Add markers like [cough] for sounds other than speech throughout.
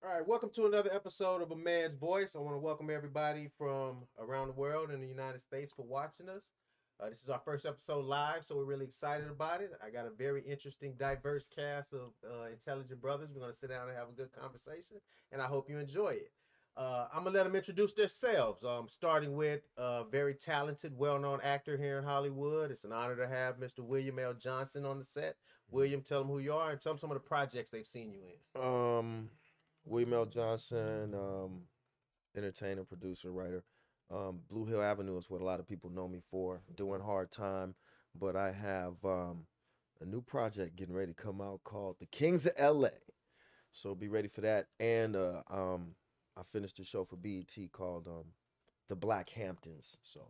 All right, welcome to another episode of A Man's Voice. I want to welcome everybody from around the world and the United States for watching us. Uh, this is our first episode live, so we're really excited about it. I got a very interesting, diverse cast of uh, intelligent brothers. We're going to sit down and have a good conversation, and I hope you enjoy it. Uh, I'm going to let them introduce themselves, um, starting with a very talented, well known actor here in Hollywood. It's an honor to have Mr. William L. Johnson on the set. William, tell them who you are and tell them some of the projects they've seen you in. Um, William L. Johnson, um, entertainer, producer, writer. Um, Blue Hill Avenue is what a lot of people know me for. Doing hard time, but I have um, a new project getting ready to come out called The Kings of L.A. So be ready for that. And uh, um, I finished a show for BET called um, The Black Hamptons. So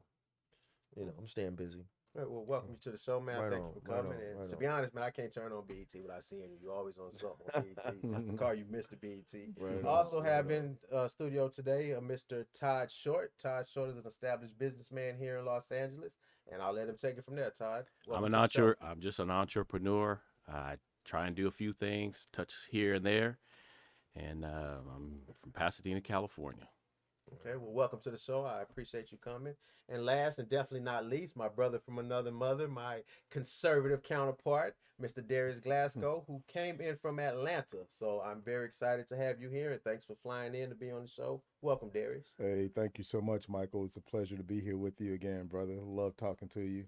you know, I'm staying busy. Right, well, welcome you to the show, man. Right Thank on, you for right coming. on, and right to be honest, man, I can't turn on BET without seeing you. You're always on something on BET. I [laughs] call you Mr. BET. Right also on, have right in uh, studio today uh, Mr. Todd Short. Todd Short is an established businessman here in Los Angeles, and I'll let him take it from there. Todd, I'm an to the show. entre- I'm just an entrepreneur. I try and do a few things, touch here and there, and uh, I'm from Pasadena, California. Okay, well, welcome to the show. I appreciate you coming. And last and definitely not least, my brother from another mother, my conservative counterpart, Mr. Darius Glasgow, who came in from Atlanta. So I'm very excited to have you here, and thanks for flying in to be on the show. Welcome, Darius. Hey, thank you so much, Michael. It's a pleasure to be here with you again, brother. Love talking to you.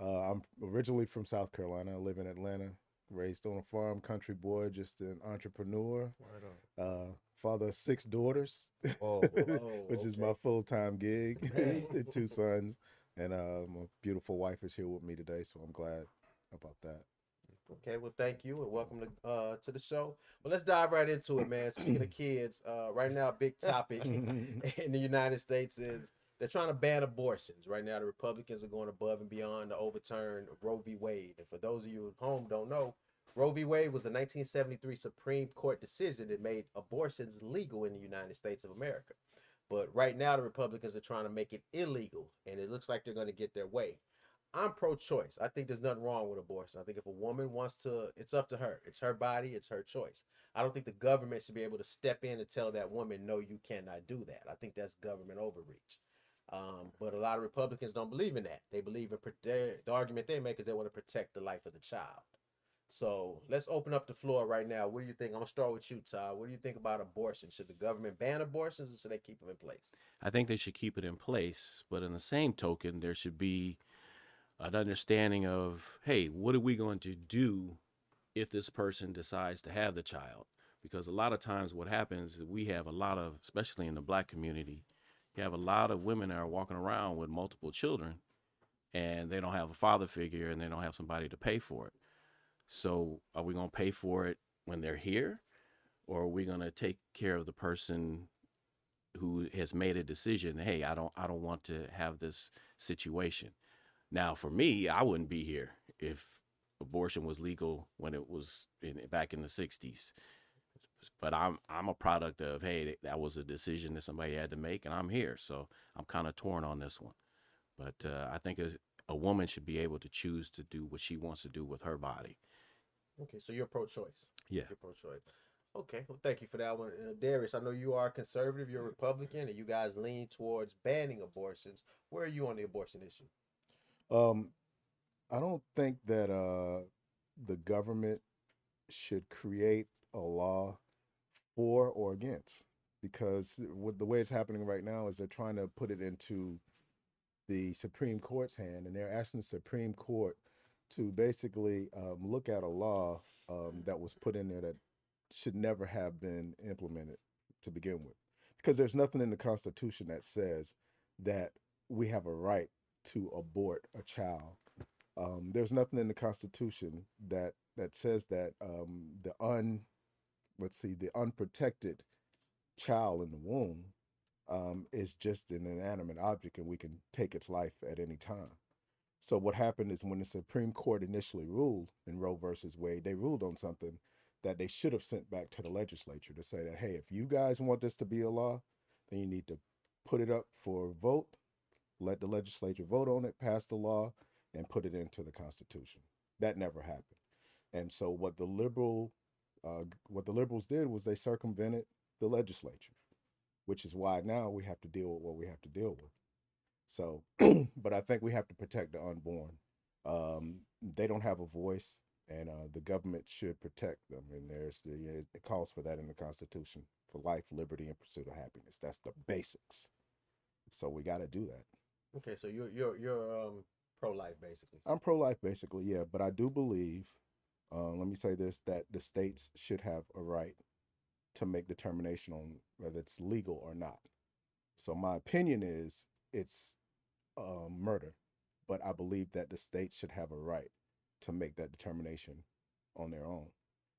Uh, I'm originally from South Carolina. I live in Atlanta, raised on a farm, country boy, just an entrepreneur. Right on. Uh, father of six daughters, Oh, [laughs] which is my full time gig. [laughs] And two sons, and uh, my beautiful wife is here with me today, so I'm glad about that. Okay, well, thank you and welcome to uh to the show. Well, let's dive right into it, man. Speaking of [clears throat] kids, uh, right now, a big topic [laughs] in the United States is they're trying to ban abortions. Right now, the Republicans are going above and beyond to overturn Roe v. Wade. And for those of you at home don't know, Roe v. Wade was a 1973 Supreme Court decision that made abortions legal in the United States of America. But right now, the Republicans are trying to make it illegal, and it looks like they're going to get their way. I'm pro-choice. I think there's nothing wrong with abortion. I think if a woman wants to, it's up to her. It's her body. It's her choice. I don't think the government should be able to step in and tell that woman, no, you cannot do that. I think that's government overreach. Um, but a lot of Republicans don't believe in that. They believe in pro- the argument they make is they want to protect the life of the child. So let's open up the floor right now. What do you think? I'm gonna start with you, Todd. What do you think about abortion? Should the government ban abortions or should they keep them in place? I think they should keep it in place, but in the same token, there should be an understanding of, hey, what are we going to do if this person decides to have the child? Because a lot of times, what happens is we have a lot of, especially in the black community, you have a lot of women that are walking around with multiple children, and they don't have a father figure, and they don't have somebody to pay for it. So, are we going to pay for it when they're here, or are we going to take care of the person who has made a decision? Hey, I don't, I don't want to have this situation. Now, for me, I wouldn't be here if abortion was legal when it was in, back in the '60s. But I'm, I'm a product of hey, that was a decision that somebody had to make, and I'm here, so I'm kind of torn on this one. But uh, I think a, a woman should be able to choose to do what she wants to do with her body. Okay, so you're pro-choice. Yeah. You're pro-choice. Okay, well, thank you for that one, uh, Darius. I know you are conservative. You're a Republican, and you guys lean towards banning abortions. Where are you on the abortion issue? Um, I don't think that uh, the government should create a law for or against because with the way it's happening right now is they're trying to put it into the Supreme Court's hand and they're asking the Supreme Court to basically um, look at a law um, that was put in there that should never have been implemented to begin with because there's nothing in the Constitution that says that we have a right to abort a child. Um, there's nothing in the Constitution that that says that um, the un, let's see, the unprotected child in the womb um, is just an inanimate object and we can take its life at any time. So what happened is when the Supreme Court initially ruled in Roe versus Wade, they ruled on something that they should have sent back to the legislature to say that, hey, if you guys want this to be a law, then you need to put it up for vote, let the legislature vote on it, pass the law, and put it into the Constitution. That never happened. And so what the liberal, uh, what the liberals did was they circumvented the legislature, which is why now we have to deal with what we have to deal with. So, [clears throat] but I think we have to protect the unborn. Um, they don't have a voice, and uh, the government should protect them. And there's the it calls for that in the Constitution for life, liberty, and pursuit of happiness. That's the basics. So we got to do that. Okay, so you're you're you're um pro life basically. I'm pro life, basically, yeah. But I do believe, uh, let me say this, that the states should have a right to make determination on whether it's legal or not. So my opinion is it's uh, murder, but I believe that the state should have a right to make that determination on their own,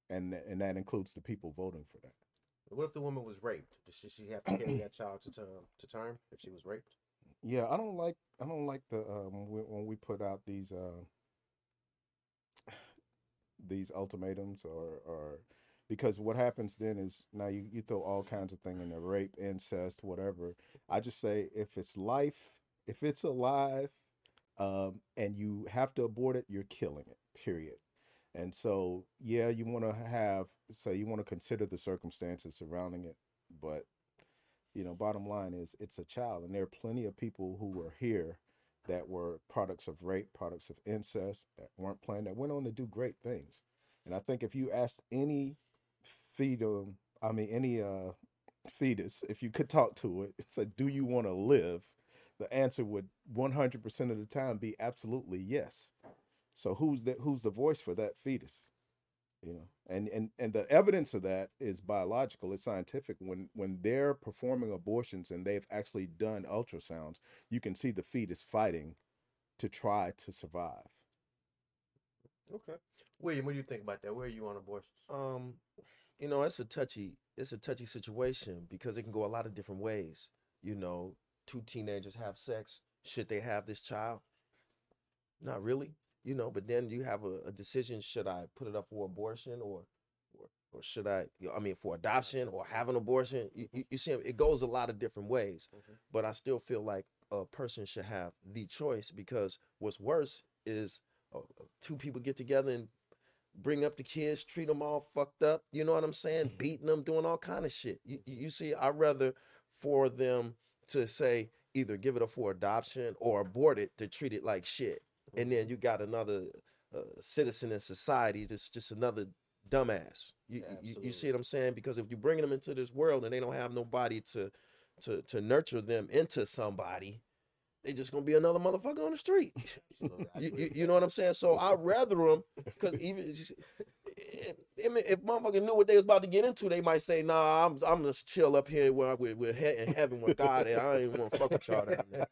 and and that includes the people voting for that. What if the woman was raped? Does she, she have to carry that child to term to term if she was raped? Yeah, I don't like I don't like the um when, when we put out these uh these ultimatums or or because what happens then is now you, you throw all kinds of things in there rape incest whatever i just say if it's life if it's alive um and you have to abort it you're killing it period and so yeah you want to have so you want to consider the circumstances surrounding it but you know, bottom line is it's a child, and there are plenty of people who were here that were products of rape, products of incest, that weren't planned, that went on to do great things. And I think if you asked any fetum, I mean any uh fetus, if you could talk to it, it's said, "Do you want to live?" The answer would 100% of the time be absolutely yes. So who's the who's the voice for that fetus? you know and and and the evidence of that is biological it's scientific when when they're performing abortions and they've actually done ultrasounds you can see the fetus fighting to try to survive Okay, William, what do you think about that? Where are you on abortions? Um, you know, it's a touchy, it's a touchy situation because it can go a lot of different ways. You know, two teenagers have sex. Should they have this child? Not really. You know, but then you have a, a decision: should I put it up for abortion, or, or, or should I? I mean, for adoption or have an abortion? You, you, you see, it goes a lot of different ways. Mhm. But I still feel like a person should have the choice because what's worse is uh, two people get together and bring up the kids, treat them all fucked up. You know what I'm saying? Beating them, doing all kind of shit. You, you you see, I'd rather for them to say either give it up for adoption or abort it to treat it like shit. And then you got another uh, citizen in society that's just another dumbass. You, you you see what I'm saying? Because if you're bringing them into this world and they don't have nobody to to to nurture them into somebody, they just gonna be another motherfucker on the street. [laughs] [laughs] You, you, you know what I'm saying? So I'd rather them because [laughs] even I mean, if motherfucker knew what they was about to get into, they might say, "Nah, I'm I'm just chill up here where we're, we're in heaven with God, and I ain't want to fuck with y'all down there."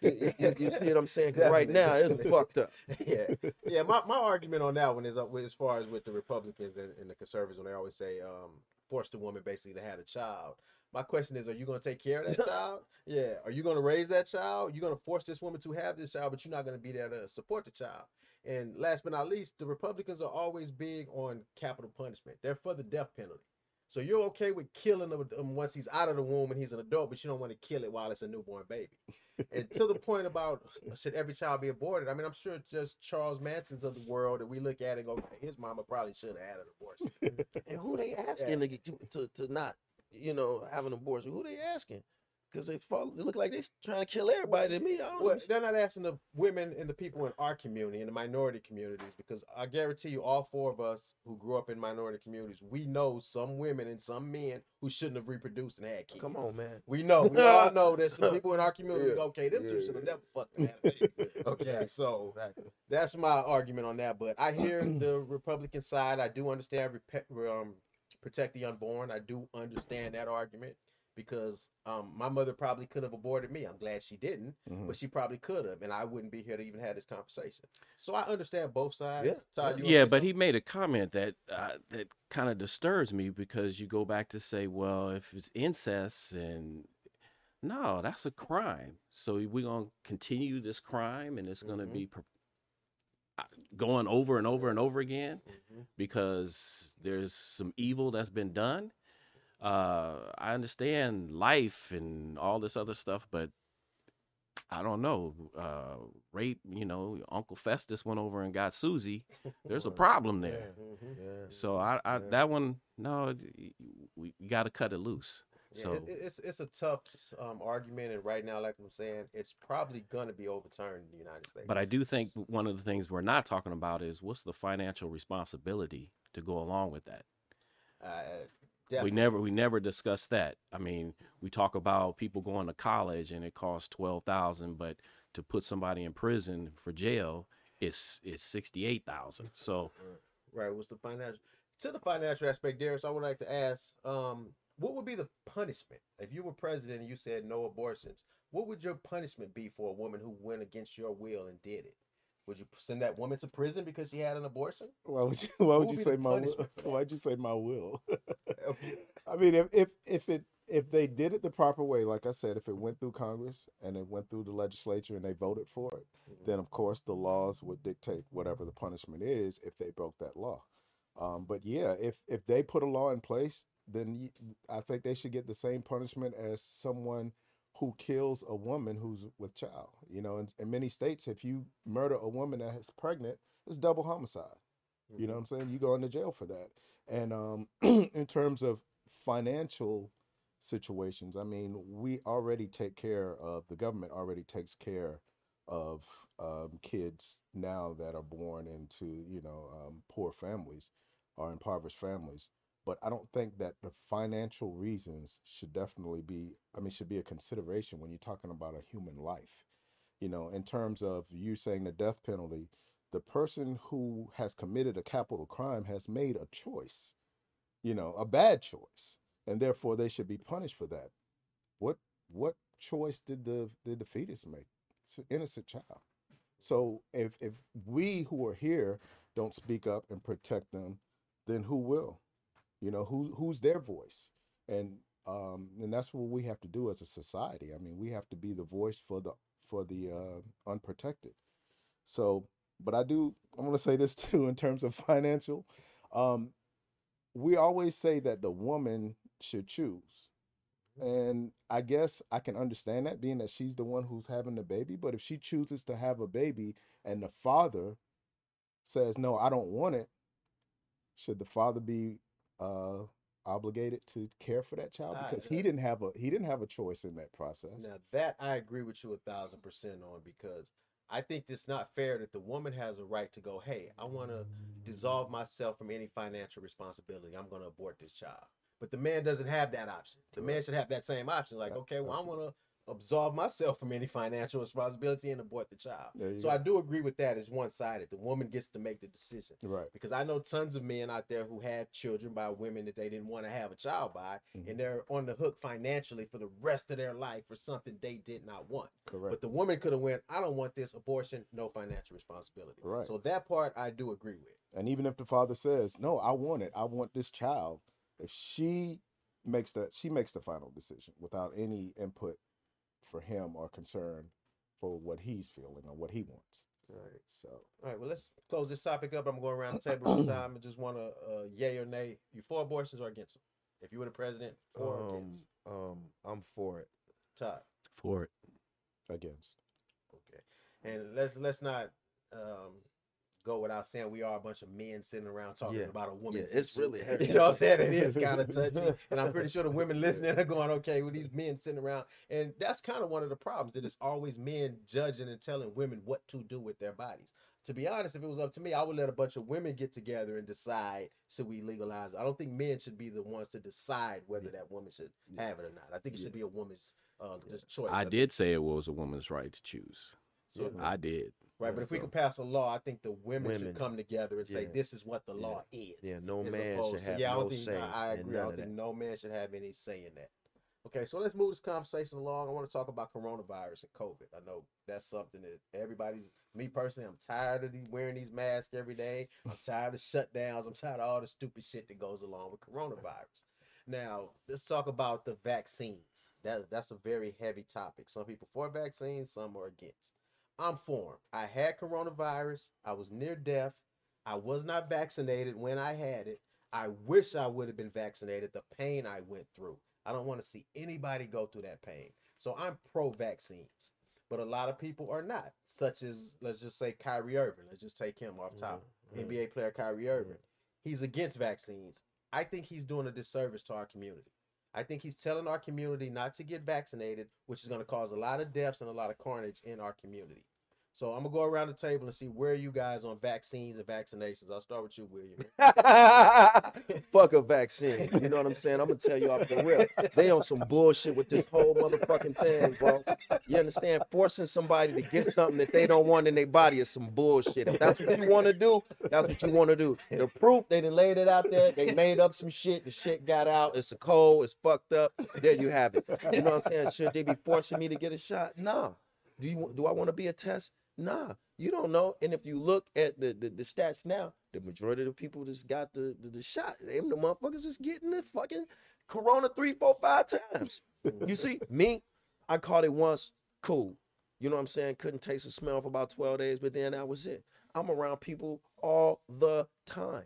You, you- you see what I'm saying? Because right now it's fucked up. yeah, yeah. My, my argument on that one is uh, with- as far as with the Republicans and, and the conservatives when they always say um, force the woman basically to have a child. My question is, are you going to take care of that child? Yeah. Are you going to raise that child? You're going to force this woman to have this child, but you're not going to be there to support the child. And last but not least, the Republicans are always big on capital punishment. They're for the death penalty. So you're okay with killing him um, once he's out of the womb and he's an adult, but you don't want to kill it while it's a newborn baby. and to the point about should every child be aborted? I mean, I'm sure it's just Charles Manson's of the world that we look at and go, his mama probably should have had an abortion. [laughs] And who they asking get, to, to to not, you know, have an abortion? Who they asking? Because they fall, they look like they trying to kill everybody to me. I don't well, know. they're not asking the women and the people in our community and the minority communities because I guarantee you, all four of us who grew up in minority communities, we know some women and some men who shouldn't have reproduced and had kids. Come on, man. We know. We all know there's some [laughs] people in our community. Yeah, go, okay, them two yeah, should have yeah. never fucking had a baby. [laughs] Okay, so that's my argument on that. But I hear [clears throat] the Republican side. I do understand repe- um, protect the unborn. I do understand that argument because um, my mother probably could have aborted me. I'm glad she didn't, Mhm. but she probably could have, and I wouldn't be here to even have this conversation. So I understand both sides. Yeah, Todd, you yeah, but something? he made a comment that uh, that kind of disturbs me because you go back to say, well, if it's incest and no, that's a crime. So we're gonna continue this crime, and it's gonna Mhm. be per- going over and over and over again Mhm. because there's some evil that's been done. Uh, I understand life and all this other stuff, but I don't know. Uh, rape, you know, Uncle Festus went over and got Susie. [laughs] There's a problem there. Yeah, mhm. Yeah. So I, I Yeah. that one, no, y- y- we got to cut it loose. Yeah, So it, it's it's a tough um, argument, and right now, like I'm saying, it's probably going to be overturned in the United States. But I do think one of the things we're not talking about is what's the financial responsibility to go along with that. uh, We never we never discuss that. I mean, we talk about people going to college and it costs twelve thousand, but to put somebody in prison for jail, it's it's sixty eight thousand. So Right. What's the financial to the financial aspect, Darius? I would like to ask, um, what would be the punishment if you were president and you said no abortions? What would your punishment be for a woman who went against your will and did it? Would you send that woman to prison because she had an abortion? Why would you? [laughs] Why would [laughs] would you say my will? punishment for that? Why'd you say my will? I mean, if if if it if they did it the proper way, like I said, if it went through Congress and it went through the legislature and they voted for it, then of course the laws would dictate whatever the punishment is if they broke that law. Um, but yeah, if if they put a law in place, then I think they should get the same punishment as someone who kills a woman who's with child. You know, in, in many states, if you murder a woman that is pregnant, it's double homicide. You know what I'm saying? You go into jail for that. And um, [clears throat] in terms of financial situations, I mean, we already take care of the government already takes care of um, kids now that are born into you know um, poor families or impoverished families. But I don't think that the financial reasons should definitely be. I mean, should be a consideration when you're talking about a human life. You know, in terms of you saying the death penalty, the person who has committed a capital crime has made a choice, you know, a bad choice, and therefore they should be punished for that. What what choice did the the fetus make? It's an innocent child. So if if we who are here don't speak up and protect them, then who will? You know, who who's their voice? And um and that's what we have to do as a society. I mean, we have to be the voice for the for the uh, unprotected. So, but I do I want to say this [laughs] too in terms of financial. Um, we always say that the woman should choose. And I guess I can understand that being that she's the one who's having the baby. But if she chooses to have a baby and the father says, no, I don't want it, should the father be uh, obligated to care for that child? I- Because he didn't have a he didn't have a choice in that process. Now that I agree with you a thousand percent on because I think it's not fair that the woman has a right to go, hey, I want to dissolve myself from any financial responsibility. I'm going to abort this child. But the man doesn't have that option. The man should have that same option. Like, okay, well, I want to absolve myself from any financial responsibility and abort the child. So go. I do agree with that It's one sided. The woman gets to make the decision. Right. Because I know tons of men out there who have children by women that they didn't want to have a child by, Mhm. and they're on the hook financially for the rest of their life for something they did not want. Correct. But the woman could have went, I don't want this abortion, no financial responsibility. Right. So that part I do agree with. And even if the father says, "No, I want it. I want this child," if she makes that, she makes the final decision without any input for him or concern for what he's feeling or what he wants. Right. So, All right. Well, let's close this topic up. I'm going around the table one [clears throat] time I just want to uh, yay or nay. You for abortions or against them? If you were the president, for or Um, against? um, I'm for it. Todd. for it. against. Okay. And let's let's not um, go without saying we are a bunch of men sitting around talking Yeah. about a woman. Yeah, it's really [laughs] heavy. You know what I'm saying? It is kind of touchy, [laughs] and I'm pretty sure the women listening are going, "Okay, with these men sitting around," and that's kind of one of the problems that it's always men judging and telling women what to do with their bodies. To be honest, if it was up to me, I would let a bunch of women get together and decide should we legalize. it. I don't think men should be the ones to decide whether that woman should Yeah. have it or not. I think it Yeah. should be a woman's uh, just choice. I think- did say it was a woman's right to choose. So, I did. Right, but if we could pass a law, I think the women, Women. should come together and say this is what the Yeah. law is. Yeah, no man should to- have yeah, I no don't think, say. I, I agree. I don't think that. no man should have any say in that. Okay, so let's move this conversation along. I want to talk about coronavirus and COVID. I know that's something that everybody's. Me personally, I'm tired of these, wearing these masks every day. I'm tired of shutdowns. I'm tired of all the stupid shit that goes along with coronavirus. Now, let's talk about the vaccines. That that's a very heavy topic. Some people for vaccines, some are against. I'm for 'em. I had coronavirus. I was near death. I was not vaccinated when I had it. I wish I would have been vaccinated. The pain I went through. I don't want to see anybody go through that pain. So I'm pro vaccines. But a lot of people are not, such as let's just say Kyrie Irving. Let's just take him off top. Mhm, mhm. NBA player Kyrie Irving. He's against vaccines. I think he's doing a disservice to our community. I think he's telling our community not to get vaccinated, which is going to cause a lot of deaths and a lot of carnage in our community. So I'm gonna go around the table and see where you guys on vaccines and vaccinations. I'll start with you, William. [laughs] Fuck a vaccine. You know what I'm saying? I'm gonna tell you off the rip. They on some bullshit with this whole motherfucking thing, bro. You understand? Forcing somebody to get something that they don't want in their body is some bullshit. If that's what you want to do, that's what you want to do. The proof they done laid it out there. They made up some shit. The shit got out. It's a cold. It's fucked up. There you have it. You know what I'm saying? Should they be forcing me to get a shot? Nah. Do you do I want to be a test? Nah, you don't know. And if you look at the, the, the stats now, the majority of the people that's got the, the, the shot, them the motherfuckers is getting the fucking corona three, four, five times. you see, [laughs] me, I caught it once, cool. You know what I'm saying? Couldn't taste the smell for about 12 days, but then that was it. I'm around people all the time.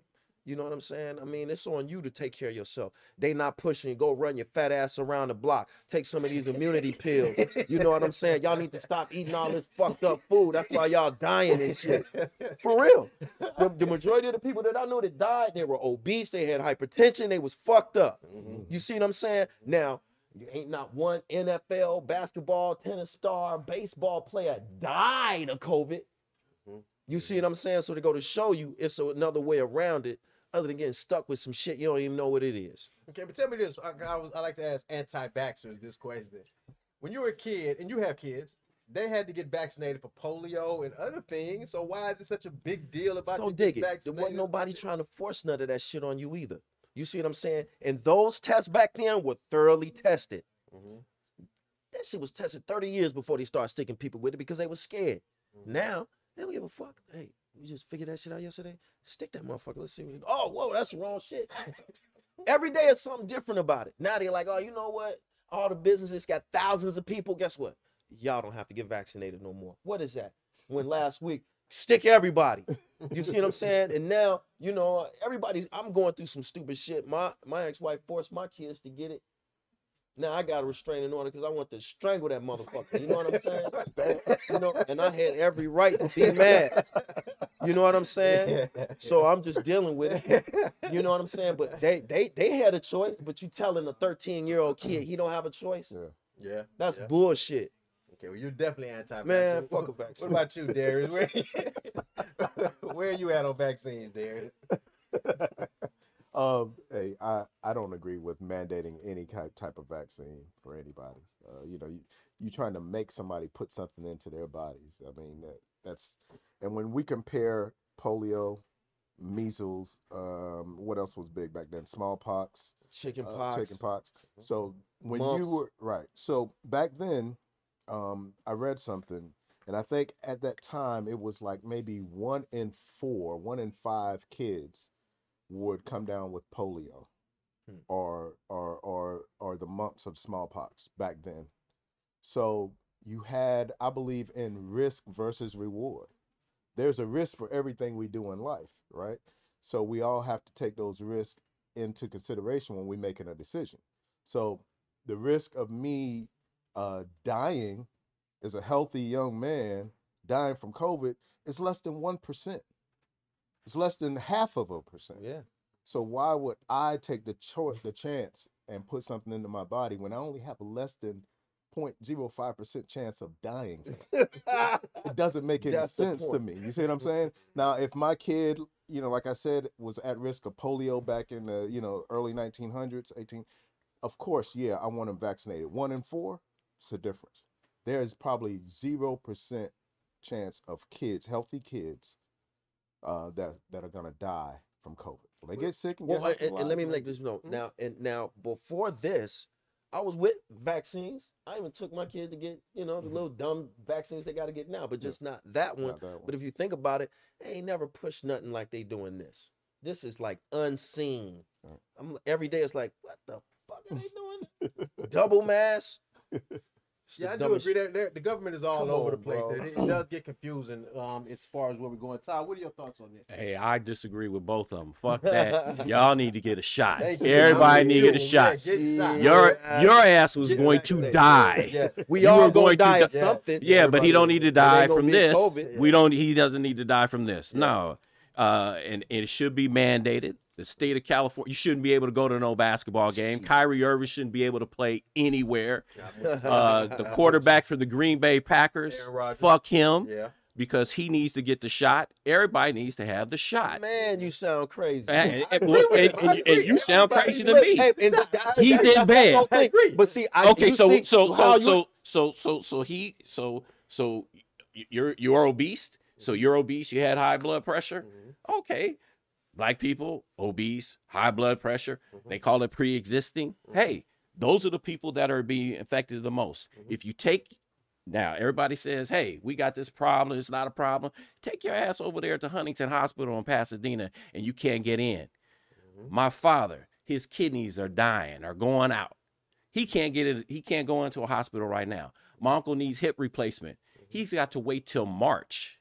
You know what I'm saying? I mean, it's on you to take care of yourself. They not pushing you. Go run your fat ass around the block. Take some of these immunity pills. You know what I'm saying? Y'all need to stop eating all this fucked up food. That's why y'all dying and shit. For real. The, the majority of the people that I know that died, they were obese. They had hypertension. They was fucked up. Mm-hmm. You see what I'm saying? Now, you ain't not one NFL, basketball, tennis star, baseball player died of COVID. Mm-hmm. You see what I'm saying? So to go to show you, it's another way around it, other than getting stuck with some shit you don't even know what it is. Okay, but tell me this. I, I, I like to ask anti-vaxxers this question. When you were a kid, and you have kids, they had to get vaccinated for polio and other things. So why is it such a big deal about So you dig it. There wasn't nobody trying to force none of that shit on you either. You see what I'm saying? And those tests back then were thoroughly tested. Mhm. That shit was tested 30 years before they started sticking people with it because they were scared. Now, they don't give a fuck. Hey, you just figured that shit out yesterday? Stick that motherfucker. Let's see what Oh, whoa, that's the wrong shit. [laughs] Every day is something different about it. Now they're like, oh, you know what? All the businesses got thousands of people. Guess what? Y'all don't have to get vaccinated no more. What is that? When last week, stick everybody. You see what I'm saying? And now, you know, everybody's I'm going through some stupid shit. My my ex-wife forced my kids to get it. Now I got a restraining order because I want to strangle that motherfucker. You know what I'm [laughs] saying? you know, and I had every right to be [laughs] mad. You know what I'm saying? So I'm just dealing with it. You know what I'm saying? But they they they had a choice, but you telling a 13 year old kid he don't have a choice? Yeah. Yeah. That's yeah. bullshit. Okay, well, you're definitely anti-vax. Man, What- fuck a vaccine. What about you, Darius? Where, [laughs] where are you at on vaccines, Darius? Um, hey, I, I don't agree with mandating any type type of vaccine for anybody. Uh, you know, you you trying to make somebody put something into their bodies. I mean, that that's and when we compare polio, measles, um, what else was big back then? Smallpox, Chicken uh, pox. chicken pox. So when Mumps. you were right, so back then, um, I read something, and I think at that time it was like maybe one in four, one in five kids would come down with polio, Hmm. or or or or the mumps of smallpox back then. So you had, I believe, in risk versus reward. There's a risk for everything we do in life, right? So we all have to take those risks into consideration when we're making a decision. So the risk of me uh, dying as a healthy young man dying from COVID is less than one percent. It's less than half of a percent. Yeah. So why would I take the choice, the chance, and put something into my body when I only have a less than 0.05 percent chance of dying? it? [laughs] doesn't make any That's sense to me. You see what I'm saying? Now, if my kid, you know, like I said, was at risk of polio back in the, you know, early 1900s, 18, of course, yeah, I want him vaccinated. One in four, it's a difference. There is probably zero percent chance of kids, healthy kids, uh, that that are gonna die from COVID. They get sick and Well, get and, and let me make this note Mhm. now. And now, before this, I was with vaccines. I even took my kid to get, you know, the Mhm. little dumb vaccines they got to get now, but Yeah. just not that one. Not that one. But if you think about it, they ain't never pushed nothing like they doing this. This is like unseen. Right. I'm every day. It's like, what the fuck are they doing? [laughs] Double mask. It's Yeah, I do agree that that the government is all Come over the place. It, it does get confusing um, as far as where we're going. Ty, what are your thoughts on this? Hey, I disagree with both of them. Fuck that. [laughs] Y'all need to get a shot. Thank. Everybody I'm need to get a shot. Yeah, get shot. Your Yeah. your ass was Get going to vaccinated. die. Yes. We You all were going going to to die of die- something. Yeah, but he don't need to die from this. COVID. We don't. He doesn't need to die from this. Yeah. No, uh, and, and it should be mandated. The state of California. You shouldn't be able to go to no basketball game. Kyrie Irving shouldn't be able to play anywhere. Uh, the quarterback for the Green Bay Packers, fuck him Yeah. because he needs to get the shot. Everybody needs to have the shot. Man, you sound crazy. And, [laughs] and- agree and- and you, and you sound crazy to me. Hey, and that- that's the- He's that's- in that's the bed. whole thing. I agree. But see, I, okay, so see so so so so so so he so so you're you're obese. So you're obese. You had high blood pressure. Mhm. Okay, black people obese, high blood pressure. Mhm. They call it pre-existing. Mhm. Hey, those are the people that are being affected the most. Mhm. If you take now, everybody says, "Hey, we got this problem. It's not a problem." Take your ass over there to Huntington Hospital in Pasadena, and you can't get in. Mhm. My father, his kidneys are dying, are going out. He can't get it. He can't go into a hospital right now. My uncle needs hip replacement. He's got to wait till March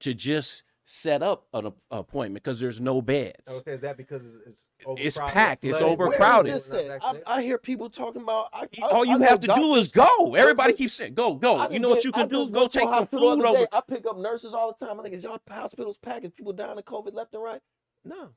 to just set up an ap- appointment because there's no beds. Oh, okay, is that because it's, it's It's packed, it's flooded? Where is overcrowded. I, I hear people talking about. I, I, All you I have to do is go. Everybody keeps saying, "Go, go." You done know what been- you I can do? Go went to a take some food over. day. I pick up nurses all the time. I think, is y'all hospitals packed? Is people dying of COVID left and right? No.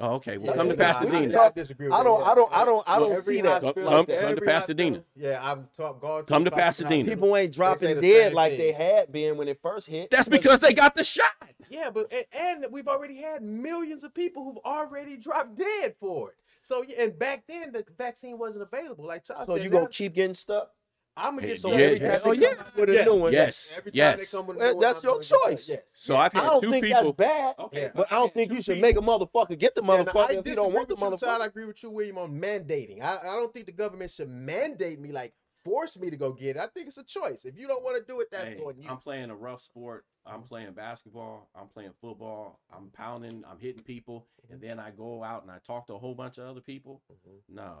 Oh, okay. Well, Yeah, come to yeah, Pasadena. talk- disagree with I don't- I don't- I don't- I don't Every see that. hospital- Come- come to Pasadena. Yeah, I've talked. Gone Come to Pasadena. hospitals. People ain't dropping the dead like thing. they had been when it first hit. That's because they got the shot. Yeah, but and, and we've already had millions of people who've already dropped dead for it. So and back then the vaccine wasn't available. Like Charles So you now gonna keep getting stuck? I'm gonna get so yeah, every yeah. time Oh, they yeah. come out with Yeah. new one. Yes, Every time yes. they come with a Well, new one, that's I'm your gonna get choice. Yes. So I've I don't two think people. that's bad. Okay, Yeah. But I I've don't think you should people- make a motherfucker get the And I motherfucker if you don't disagree want the with you, I agree with you, William, on mandating. I, I don't think the government should mandate me, like force me to go get it. I think it's a choice. If you don't want to do it, that's Hey, on you. I'm playing a rough sport. I'm playing basketball. I'm playing football. I'm pounding. I'm hitting people, and then I go out and I talk to a whole bunch of other people. Mhm. No.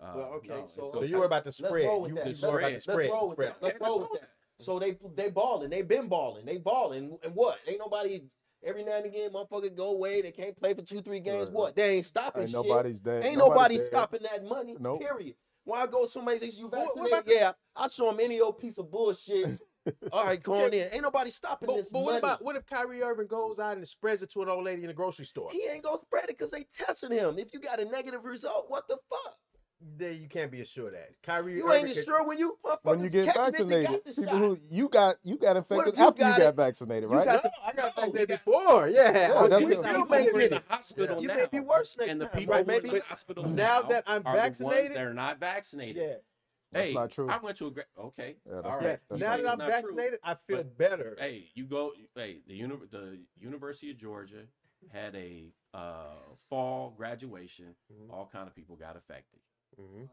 Uh, Well, okay, no, so- So gonna you were about to Let's spread. roll with You that. were spread. about to let's spread. roll with spread. that. Let's roll with that. So they they balling. They been balling. They balling. And what? Ain't nobody. Every now and again, motherfucker go away. They can't play for two, three games. Right. What? They ain't stopping Ain't shit. nobody's dead. Ain't nobody stopping that money. Nope. Period. When I go somebody says you What- what vaccinated, yeah, I show them any old piece of bullshit. [laughs] All right, going in. Ain't nobody stopping But, this but what money. about what if Kyrie Irving goes out and spreads it to an old lady in the grocery store? he ain't gonna spread it because they testing him. If you got a negative result, what the fuck? Then you can't be assured that Kyrie. You Irving ain't could- sure when you When you get catching it, they vaccinated, people who you got you got infected you after you got got it? vaccinated, You right? got No, I got No, vaccinated got- before. Yeah, Yeah, I that's did. You You may may get in the hospital You now. may be worse next and the people bro. who Maybe in the hospital now now, that I'm are the ones vaccinated- that are not vaccinated. Yeah, That's hey, not true. I went to a great. Okay, Yeah, that's all not- yeah. Now not that. I'm It's not true. vaccinated, I feel But- better. Hey, you go. Hey, the uni- the University of Georgia had a uh, fall graduation. Mhm. All kind of people got affected, Mhm.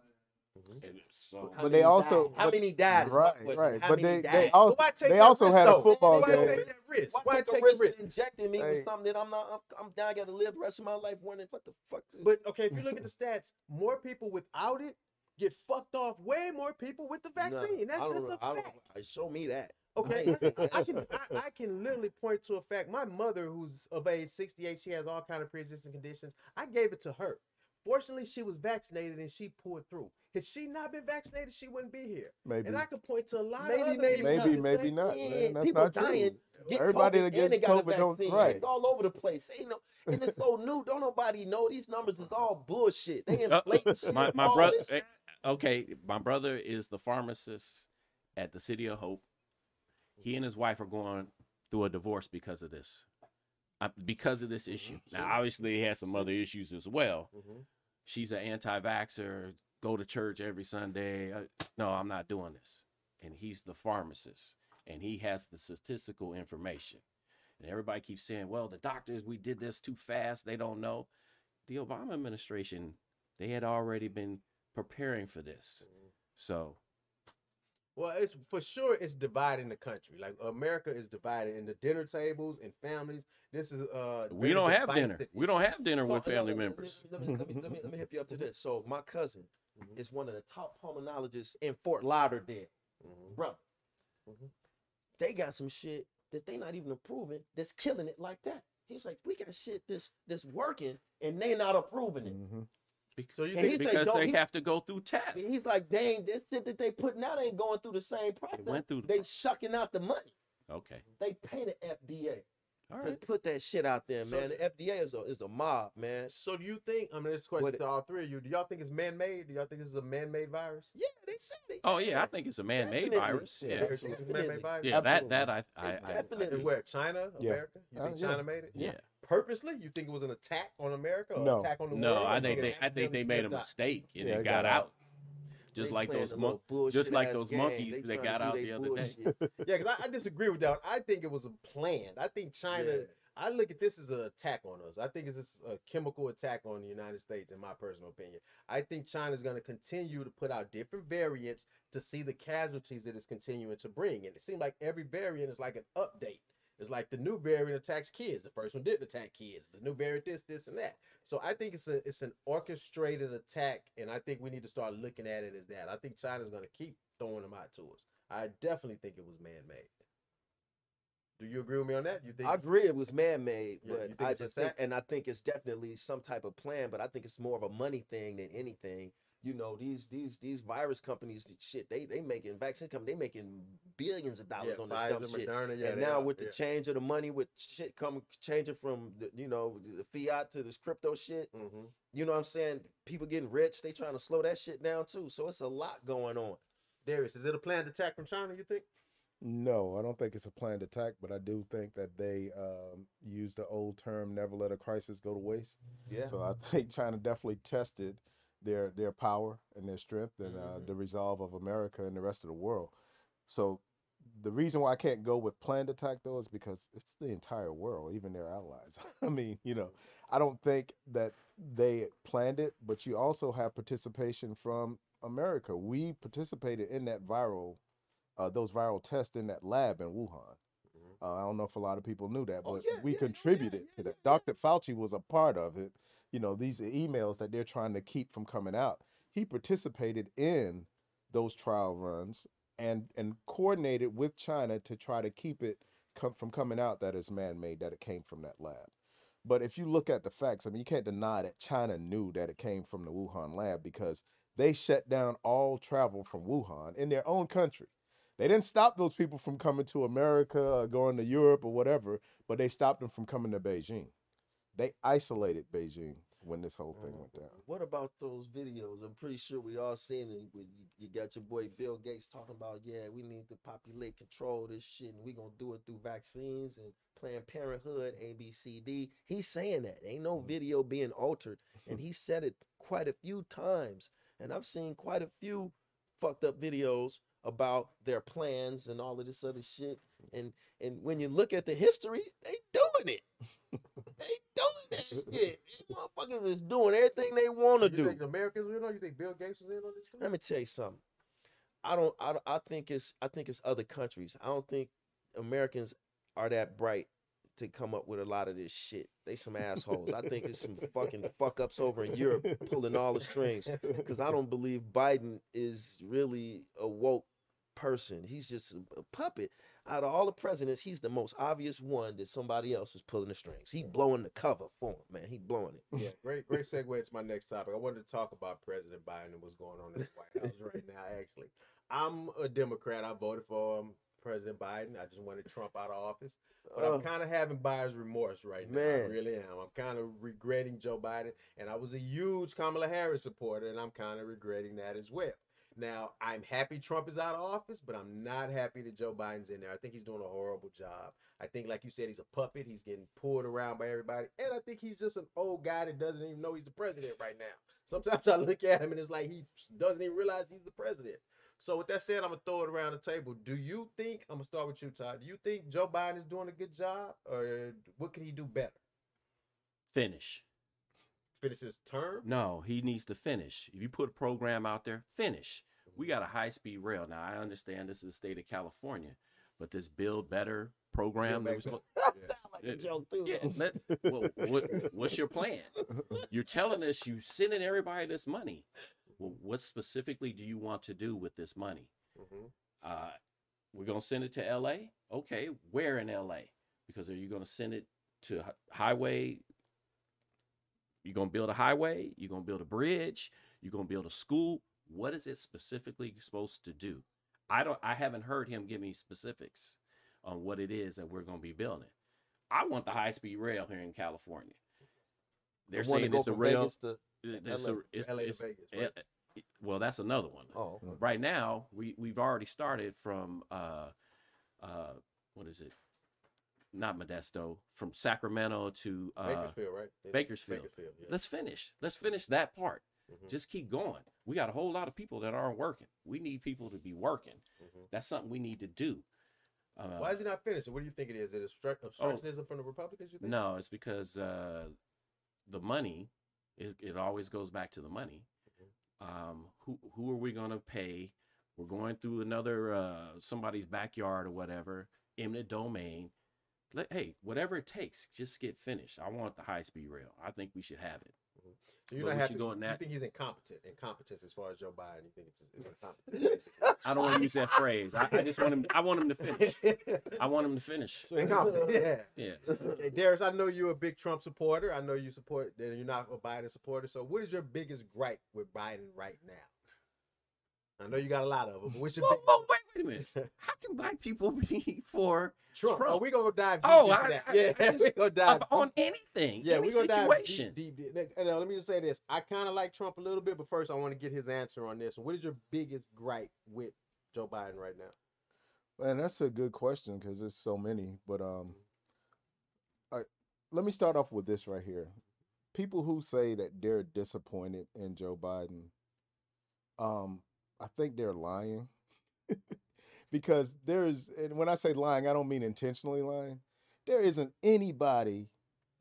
and so How But they also- died? how but- many died? is my Right, right. How But many they died? they also why take they also risk, had a though? football Why game. take that risk? Why, Why take, take a risk risk? injecting me Hey. with something that I'm not? I'm, I'm now I got to live the rest of my life wondering what the fuck. But okay, if you look at the [laughs] stats, more people without it get fucked off. Way more people with the vaccine. That's just don't, a I don't, fact. I- show me that. Okay, I, I [laughs] can I, I can literally point to a fact. My mother, who's of age 68, she has all kind of pre-existing conditions. I gave it to her. Fortunately, she was vaccinated and she pulled through. Had she not been vaccinated, she wouldn't be here. Maybe And I could point to a lot Maybe, of other maybe, people maybe who maybe not. Man, that's people not true. dying. Get Everybody COVID that and they gets got a COVID don't right. It's all over the place. Ain't no, and it's so new. Don't nobody know these numbers is all bullshit. They Uh, inflating shit. my my all brother. this. Okay, my brother is the pharmacist at the City of Hope. He and his wife are going through a divorce because of this. Uh, because of this issue. Mm-hmm. Now, obviously, he has some other issues as well. Mhm. She's an anti-vaxxer. Go to church every Sunday. Uh, no, I'm not doing this. And he's the pharmacist, and he has the statistical information. And everybody keeps saying, "Well, the doctors, we did this too fast. They don't know." The Obama administration, they had already been preparing for this. So Well, it's for sure it's dividing the country. Like America is divided into dinner tables and families. This is uh we don't have dinner. divisive We don't have dinner So, with family let me- members. Let me, let, me, let, me, let me hip you up to this. So my cousin Mhm. is one of the top pulmonologists in Fort Lauderdale, Mhm. brother. Mhm. They got some shit that they not even approving that's killing it like that. He's like, we got shit that's that's working and they not approving it. Mhm. So you And think because don't- they he- have to go through tests. He's like, dang, this shit that they putting out ain't going through the same process. They, went through the they process. shucking out the money. Okay. They pay the FDA. All Put- Put that shit out there, So- man. The FDA is a is a mob, man. So do you think? I mean, this question What- to all three of you. Do y'all think it's man-made? Do y'all think this is a man-made virus? Yeah, they said it. Oh yeah, I think it's a man-made virus. Yeah, Yeah, Think it's a Definitely. man-made virus. yeah. That Absolutely. that I I, It's I, I definitely- In where? China, Yeah. America? You Uh, think yeah. China made it? yeah. Purposely? You think it was an attack on America? Or No. attack on the No, world? I Or think they I think they made a mistake and Yeah, it it got got out. out. Just like those a mon- just like those game. monkeys They that got out they the other day. [laughs] Yeah, because I, I disagree with that. I think it was a plan. I think China. Yeah. I look at this as an attack on us. I think it's a chemical attack on the United States, in my personal opinion. I think China's going to continue to put out different variants to see the casualties that it's continuing to bring. And it seems like every variant is like an update. It's like the new variant attacks kids. The first one didn't attack kids. The new variant this, this, and that. So I think it's a it's an orchestrated attack, and I think we need to start looking at it as that. I think China's going to keep throwing them out to us. I definitely think it was man made. Do you agree with me on that? You think? I agree it was man made, Yeah, but I just think, and I think it's definitely some type of plan. But I think it's more of a money thing than anything. You know, these these these virus companies, shit, they they making vaccine companies, they making billions of dollars yeah, on this Pfizer, dumb shit. Moderna, yeah, and now are, with the change of the money, with shit coming changing from the, you know the fiat to this crypto shit, Mhm. you know what I'm saying? People getting rich, they trying to slow that shit down too. So it's a lot going on. Darius, is it a planned attack from China? You think? No, I don't think it's a planned attack, but I do think that they um, use the old term "never let a crisis go to waste." Yeah. So I [laughs] think China definitely tested their their power and their strength and uh, Mhm. the resolve of America and the rest of the world. So the reason why I can't go with planned attack though is because it's the entire world, even their allies. [laughs] I mean, you know, I don't think that they planned it, but you also have participation from America. We participated in that viral, uh, those viral tests in that lab in Wuhan. Mhm. Uh, I don't know if a lot of people knew that, Oh, but yeah, we yeah, contributed yeah, to that. Dr. Fauci was a part of it. You know, these emails that they're trying to keep from coming out. He participated in those trial runs and and coordinated with China to try to keep it come from coming out that it's man-made that it came from that lab. But if you look at the facts, I mean, you can't deny that China knew that it came from the Wuhan lab because they shut down all travel from Wuhan in their own country. They didn't stop those people from coming to America or going to Europe or whatever, but they stopped them from coming to Beijing. They isolated Beijing when this whole thing went down. What about those videos? I'm pretty sure we all seen it. With you, you got your boy Bill Gates talking about, yeah, we need to populate control this shit, and we gonna do it through vaccines and Planned Parenthood, A, B, C, D. He's saying that ain't no mm-hmm. video being altered, and he said it quite a few times. And I've seen quite a few fucked up videos about their plans and all of this other shit. And and when you look at the history, they doing it. [laughs] they doing shit. These motherfuckers is doing everything they want to You do. think Americans? You know? You think Bill Gates was in on this? too? Let me tell you something. I don't. I, I think it's. I think it's other countries. I don't think Americans are that bright to come up with a lot of this shit. They some assholes. I think it's some [laughs] fucking fuck ups over in Europe pulling all the strings. Because I don't believe Biden is really a woke person. He's just a, a puppet. Out of all the presidents, he's the most obvious one that somebody else is pulling the strings. He blowing the cover for him, man. He blowing it. Yeah, great, great segue to my next topic. I wanted to talk about President Biden and what's going on in the White House right now. Actually, I'm a Democrat. I voted for um, President Biden. I just wanted Trump out of office, but Uh, I'm kind of having buyer's remorse right now. I really am. I'm kind of regretting Joe Biden, and I was a huge Kamala Harris supporter, and I'm kind of regretting that as well. Now, I'm happy Trump is out of office, but I'm not happy that Joe Biden's in there. I think he's doing a horrible job. I think, like you said, he's a puppet. He's getting pulled around by everybody. And I think he's just an old guy that doesn't even know he's the president right now. Sometimes I look at him and it's like he doesn't even realize he's the president. So, with that said, I'm going to throw it around the table. Do you think, I'm going to start with you, Todd. Do you think Joe Biden is doing a good job or what could he do better? Finish. Finish his term? No, he needs to finish. If you put a program out there, finish. We got a high speed rail. Now I understand this is the state of California, but this build better program. that Back was. Yeah. Like a Yeah. joke too. yeah, let, well, what, what's your plan? [laughs] You're telling us you sending everybody this money. Well, what specifically do you want to do with this money? Mhm. Uh, we're gonna send it to L.A. Okay, where in L.A.? Because are you gonna send it to hi- highway? You're gonna build a highway. You're gonna build a bridge. You're gonna build a school. What is it specifically supposed to do? I don't. I haven't heard him give me specifics on what it is that we're gonna be building. I want the high speed rail here in California. They're to saying it's a rail. To- it's LA, a, it's, LA to it's- Vegas, right? eh, well, that's another one. Oh, okay. Right now, we we've already started from uh, uh, what is it? Not Modesto, from Sacramento to uh, Bakersfield, right? Bakersfield. Bakersfield, yeah. Let's finish. Let's finish that part. Mhm, Just keep going. We got a whole lot of people that aren't working. We need people to be working. mhm. That's something we need to do. Uh, Why is he not finished? What do you think it is? Is it obstruct- obstructionism from the Republicans? You think? No, it's because uh, the money is. It always goes back to the money. Um, who who are we going to pay? We're going through another uh, somebody's backyard or whatever, eminent domain. Let, hey, whatever it takes, just get finished. I want the high speed rail. I think we should have it. So you're But not we happy. should go in You think he's incompetent? Incompetence as far as Joe Biden. You think it's, it's [laughs] incompetence? basically? I don't want to use that phrase. I, I just want him. I want him to finish. I want him to finish. so [laughs] incompetent. Yeah. Yeah. Okay, Darius, I know you're a big Trump supporter. I know you support that you're not a Biden supporter. So what is your biggest gripe with Biden right now? I know you got a lot of them, but what's your Whoa, big whoa, wait, wait a minute. [laughs] How can black people be for Trump? Oh, Trump. we gonna dive deep Oh, into I- that. I- yeah, [laughs] I just- we gonna dive up on anything? Yeah, any we gonna situation? dive deep, deep, deep. And, uh, let me just say this: I kind of like Trump a little bit, but first I want to get his answer on this. What is your biggest gripe with Joe Biden right now? Man, that's a good question because there's so many. But um, I, let me start off with this right here. People who say that they're disappointed in Joe Biden, um, I think they're lying. because there's, and when I say lying, I don't mean intentionally lying. There isn't anybody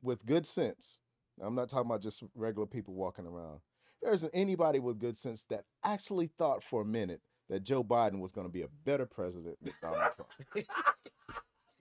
with good sense. I'm not talking about just regular people walking around. There isn't anybody with good sense that actually thought for a minute that Joe Biden was going to be a better president than Donald Trump. [laughs]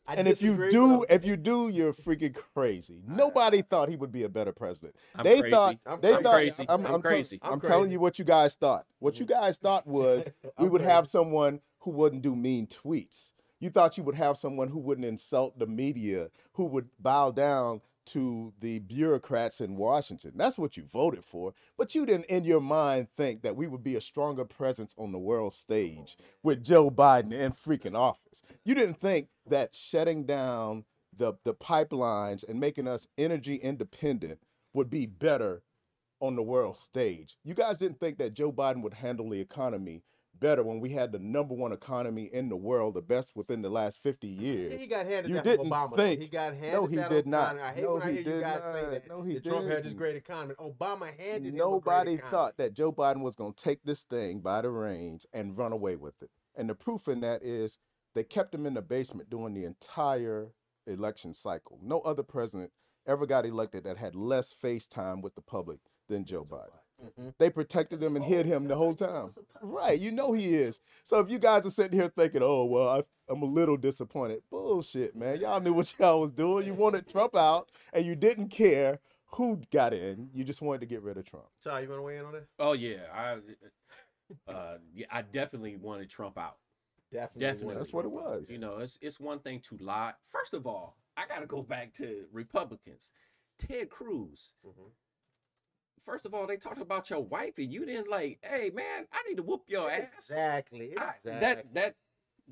I and if you do, if you do, you're freaking crazy. Nobody thought he would be a better president. I'm they crazy. thought I'm they I'm thought crazy. I'm, I'm I'm tell- crazy. I'm, I'm telling you what you guys thought. What you Mhm. guys thought was [laughs] we would crazy. have someone who wouldn't do mean tweets. You thought you would have someone who wouldn't insult the media, who would bow down to the bureaucrats in Washington. That's what you voted for. But you didn't, in your mind, think that we would be a stronger presence on the world stage with Joe Biden in freaking office. You didn't think that shutting down the, the pipelines and making us energy independent would be better on the world stage. You guys didn't think that Joe Biden would handle the economy better when we had the number one economy in the world, the best within the last 50 years. He got handed You that didn't Obama. think- He got handed No, he that did not. I hate No, when I he hear you guys say not. that. No, he that Trump had this great economy. Obama handed him Nobody thought that Joe Biden was going to take this thing by the reins and run away with it. And the proof in that is they kept him in the basement during the entire election cycle. No other president ever got elected that had less face time with the public than Joe Biden. Mhm. They protected him and hid him the whole time. Right, you know he is. So if you guys are sitting here thinking, "Oh well, I, I'm a little disappointed," bullshit, man. Y'all knew what [laughs] y'all was doing. You wanted Trump out, and you didn't care who got in. You just wanted to get rid of Trump. Ty, you want to weigh in on that? Oh yeah, I uh yeah, I definitely wanted Trump out. Definitely. Definitely. That's what it was. You know, it's it's one thing to lie. First of all, I got to go back to Republicans. Ted Cruz. Mhm. First of all, they talked about your wife, and you didn't like. Hey man, I need to whoop your ass. Exactly. I- that that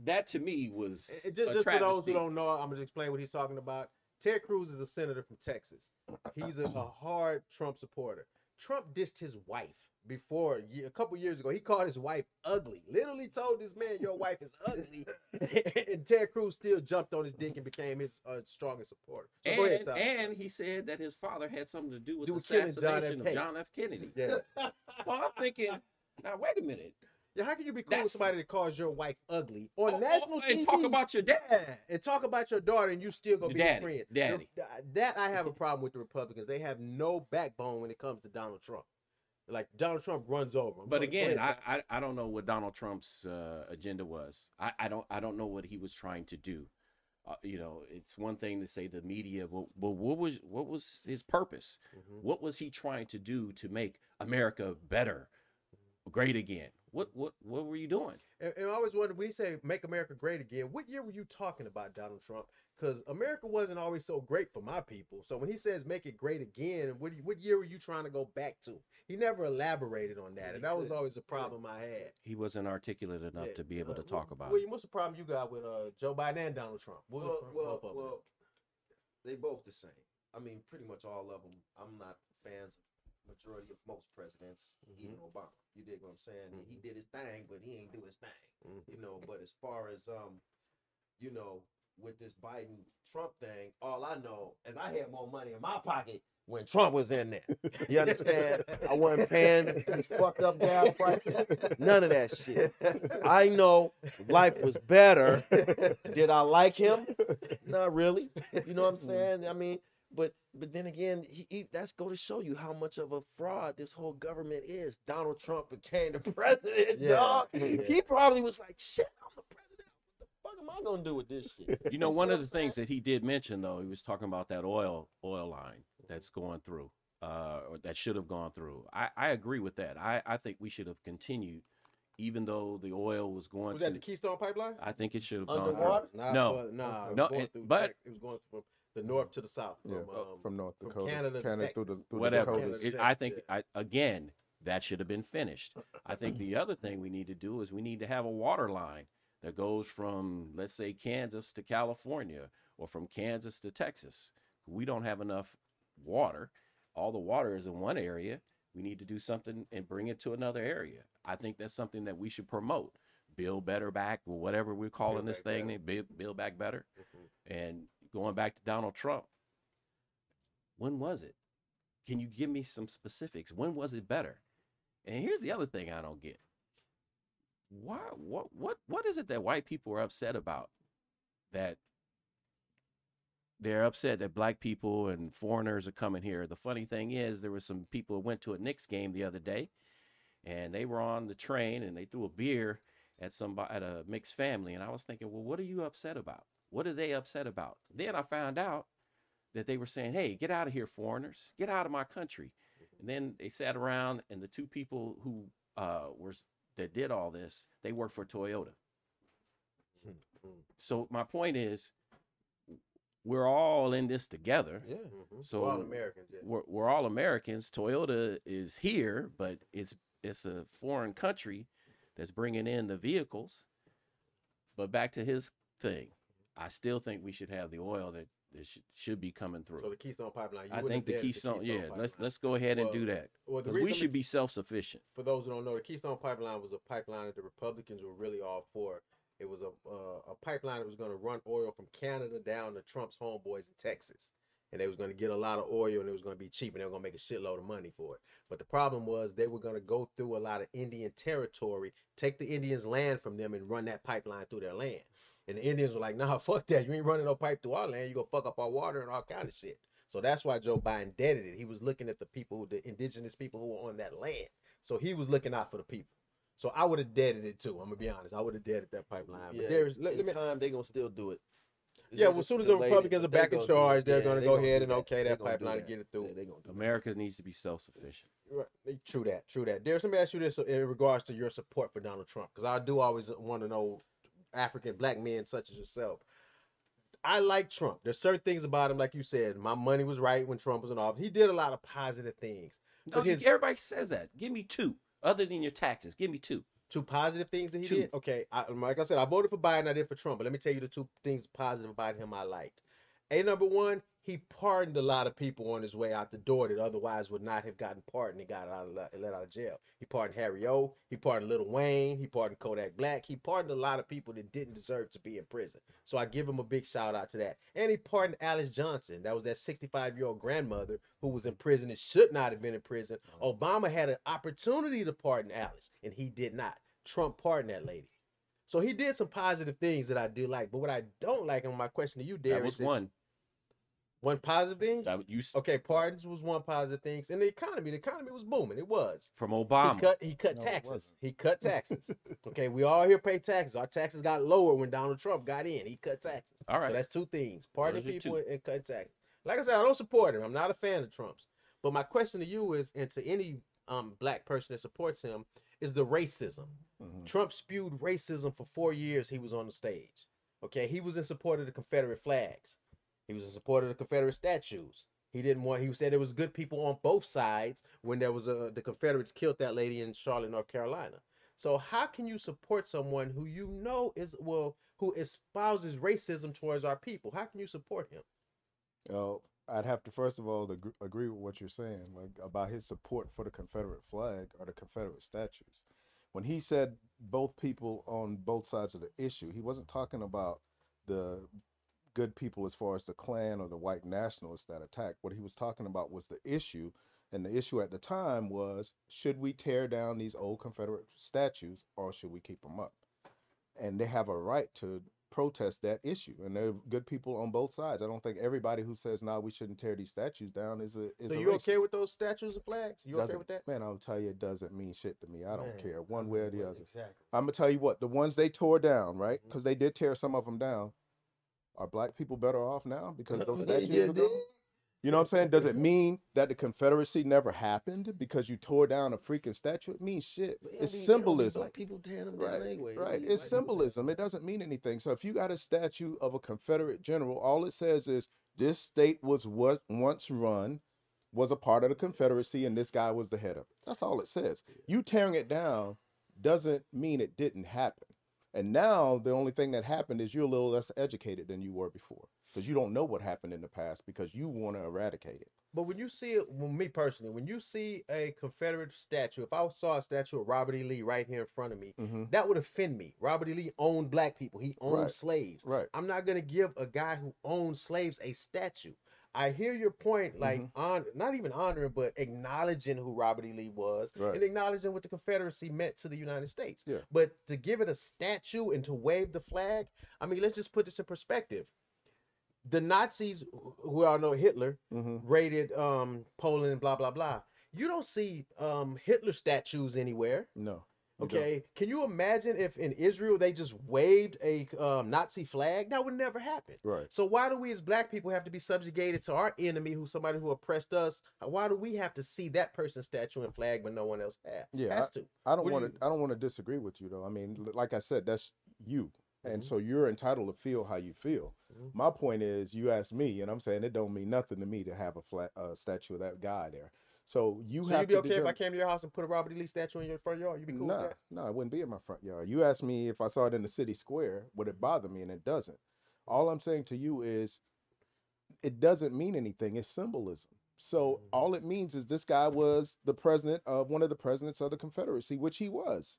that to me was It- it just, just for those who don't know, I'm gonna explain what he's talking about. Ted Cruz is a senator from Texas. He's a, a hard Trump supporter. Trump dissed his wife before a couple years ago. He called his wife ugly. Literally told this man, "Your wife is ugly," [laughs] and Ted Cruz still jumped on his dick and became his uh, strongest supporter. So go ahead, and, he said that his father had something to do with Do the killing John assassination of. John F. Kennedy. yeah. So I'm thinking, now wait a minute. yeah, how can you be cool with somebody that calls your wife ugly on Oh, national oh, and TV? talk about your dad. Yeah, and talk about your daughter, and you still gonna be daddy, friend. daddy. That I have a problem with the Republicans. They have no backbone when it comes to Donald Trump. Like Donald Trump runs over. 'em. But again, I, I I don't know what Donald Trump's uh, agenda was. I, I don't I don't know what he was trying to do. Uh, you know, it's one thing to say the media, but, but what was what was his purpose? Mhm. What was he trying to do to make America better, great again? What what what were you doing? And, and I always wondered when he say "Make America Great Again," what year were you talking about, Donald Trump? Because America wasn't always so great for my people. So when he says "Make it great again," what what year were you trying to go back to? He never elaborated on that, He and that was couldn't. always a problem I had. He wasn't articulate enough Yeah, to be able uh, to what- talk about. It. William, what's the problem you got with uh, Joe Biden and Donald Trump? What Well, well, both of them? well, they both the same. I mean, pretty much all of them. I'm not fans of majority of most presidents, even Obama. You dig what I'm saying? He- He did his thing, but he ain't do his thing. Mhm. You know, but as far as um, you know, with this Biden Trump thing, all I know is I had more money in my pocket when Trump was in there. You understand? I wasn't paying these fucked up gas prices. None of that shit. I know life was better. Did I like him? Not really. You know what I'm saying? I mean, but but then again, he, he, that's go to show you how much of a fraud this whole government is. Donald Trump became the [laughs] president, Yeah. dog. [laughs] Yeah. He probably was like, "Shit, I'm the president. What the fuck am I gonna do with this shit?" You know, one of the things that he did mention, though, he was talking about that oil oil line that's going through, uh, or that should have gone through. I, I agree with that. I, I think we should have continued, even though the oil was going Was to. that the Keystone Pipeline? I think it should have gone Underwater? through. Nah, No. for- nah, it was No, going it- through but- Tex- it was going from the north to the south. From, Yeah, um, from North from Dakota, Canada to through the through the Whatever. Dakotas. Dakotas. It- I think, Yeah. I, again, that should have been finished. I think the other thing we need to do is we need to have a water line that goes from, let's say, Kansas to California or from Kansas to Texas. We don't have enough water. All the water is in one area. We need to do something and bring it to another area. I think that's something that we should promote. Build better back, or whatever we're calling this thing, Better. build, build back better. Mhm. And going back to Donald Trump, when was it? Can you give me some specifics? When was it better? And here's the other thing I don't get. Why what what what is it that white people are upset about? That they're upset that black people and foreigners are coming here. The funny thing is there were some people who went to a Knicks game the other day and they were on the train and they threw a beer at somebody at a mixed family and I was thinking, "Well, what are you upset about? What are they upset about?" Then I found out that they were saying, "Hey, get out of here, foreigners! Get out of my country!" And then they sat around, and the two people who uh, were that did all this, they work for Toyota. Mhm. So my point is, we're all in this together. Yeah. mhm. So We're all Americans. Yeah. We're, we're all Americans. Toyota is here, but it's it's a foreign country that's bringing in the vehicles. But back to his thing, I still think we should have the oil that, that should, should be coming through. So the Keystone Pipeline. You I think the have dead Keystone, yeah. Let's let's go ahead and Well, do that Well, the we should be self sufficient. for those who don't know, the Keystone Pipeline was a pipeline that the Republicans were really all for. It was a uh, a pipeline that was going to run oil from Canada down to Trump's homeboys in Texas, and they was going to get a lot of oil, and it was going to be cheap, and they were going to make a shitload of money for it. But the problem was they were going to go through a lot of Indian territory, take the Indians' land from them, and run that pipeline through their land. And the Indians were like, "Nah, [laughs] fuck that! You ain't running no pipe through our land. You gonna fuck up our water and all kind of shit." So that's why Joe Biden deaded it. He was looking at the people, the indigenous people who were on that land. So he was looking out for the people. So I would have deaded it too. I'm gonna be honest. I would have deaded that pipeline. Yeah, But there's let, in let me, time they're gonna still do it. yeah. Well, as soon as the Republicans are back in charge, they're Yeah, gonna they go ahead and okay They that pipeline and get it through. Yeah, they that. America needs to be self sufficient. Right. True that. True that. Darius, let me ask you this in regards to your support for Donald Trump, because I do always want to know African black men such as yourself. I like Trump. There's certain things about him, like you said. My money was right when Trump was in office. He did a lot of positive things. No, his- everybody says that. Give me two, other than your taxes. Give me two. Two positive things that he Two. did. Okay, I, like I said, I voted for Biden. I did for Trump. But let me tell you the two things positive about him I liked. A number one, he pardoned a lot of people on his way out the door that otherwise would not have gotten pardoned and got out of, let out of jail. He pardoned Harry O. He pardoned Lil Wayne. He pardoned Kodak Black. He pardoned a lot of people that didn't deserve to be in prison. So I give him a big shout out to that. And he pardoned Alice Johnson. That was that 65 year old grandmother who was in prison and should not have been in prison. Uh-huh. Obama had an opportunity to pardon Alice, and he did not. Trump pardoned that lady. So he did some positive things that I do like. But what I don't like, and my question to you, Darius, that was is one. One positive thing. That you Okay, pardons was one positive things, and the economy, the economy was booming. It was. from He Obama. cut. He cut No, taxes. He cut [laughs] taxes. okay, we all here pay taxes. Our taxes got lower when Donald Trump got in. He cut taxes. All right. So that's two things: pardoning Those people two. and cut taxes. Like I said, I don't support him. I'm not a fan of Trump's. But my question to you is, and to any um black person that supports him, is the racism. Mhm. Trump spewed racism for four years. He was on the stage. Okay, he was in support of the Confederate flags. He was a supporter of the Confederate statues. He didn't want. He said there was good people on both sides when there was a the Confederates killed that lady in Charlotte, North Carolina. So how can you support someone who you know is well who espouses racism towards our people? How can you support him? Well, I'd have to first of all agree, agree with what you're saying, like about his support for the Confederate flag or the Confederate statues. When he said both people on both sides of the issue, he wasn't talking about the good people as far as the Klan or the white nationalists that attacked. What he was talking about was the issue, and the issue at the time was should we tear down these old Confederate statues or should we keep them up? And they have a right to protest that issue, and they're good people on both sides. I don't think everybody who says no, we shouldn't tear these statues down is a is So you okay with those statues and flags? You okay Doesn't- with that? Man, I'll tell you, it doesn't mean shit to me. I don't Man, care one way or the other. Exactly. I'm gonna tell you what the ones they tore down, right? Mm-hmm. Because they did tear some of them down. Are black people better off now because of those statues [laughs] yeah, are gone? You know what I'm saying? Does it mean that the Confederacy never happened because you tore down a freaking statue? It means shit. It's symbolism. people tearing them Right, anyway. right. It's symbolism. It doesn't mean anything. So if you got a statue of a Confederate general, all it says is this state was what once run, was a part of the Confederacy, and this guy was the head of it. That's all it says. You tearing it down doesn't mean it didn't happen. And now the only thing that happened is you're a little less educated than you were before because you don't know what happened in the past because you want to eradicate it. But when you see it, well, me personally, when you see a Confederate statue, if I saw a statue of Robert E. Lee right here in front of me, Mm-hmm. that would offend me. Robert E. Lee owned black people. He owned Right. slaves. Right. I'm not gonna give a guy who owned slaves a statue. I hear your point, like Mm-hmm. on not even honoring, but acknowledging who Robert E. Lee was Right. and acknowledging what the Confederacy meant to the United States. Yeah. But to give it a statue and to wave the flag, I mean, let's just put this in perspective. The Nazis, who all know Hitler, Mm-hmm. raided um Poland and blah blah blah. You don't see um Hitler statues anywhere. No. Okay, can you imagine if in Israel they just waved a um, Nazi flag? That would never happen. Right. So why do we as black people have to be subjugated to our enemy, who's somebody who oppressed us? Why do we have to see that person's statue and flag when no one else has? Yeah, has to. I don't want to. I don't want to disagree with you though. I mean, like I said, that's you, and Mhm. so you're entitled to feel how you feel. Mhm. My point is, you asked me, and I'm saying it don't mean nothing to me to have a flat uh, statue of that guy there. So you So have you'd be okay if I came to your house and put a Robert E. Lee statue in your front yard? You'd be cool nah, with that? nah, it wouldn't be in my front yard. You asked me if I saw it in the city square, would it bother me? And it doesn't. All I'm saying to you is, it doesn't mean anything. It's symbolism. So Mhm. all it means is this guy was the president of one of the presidents of the Confederacy, which he was.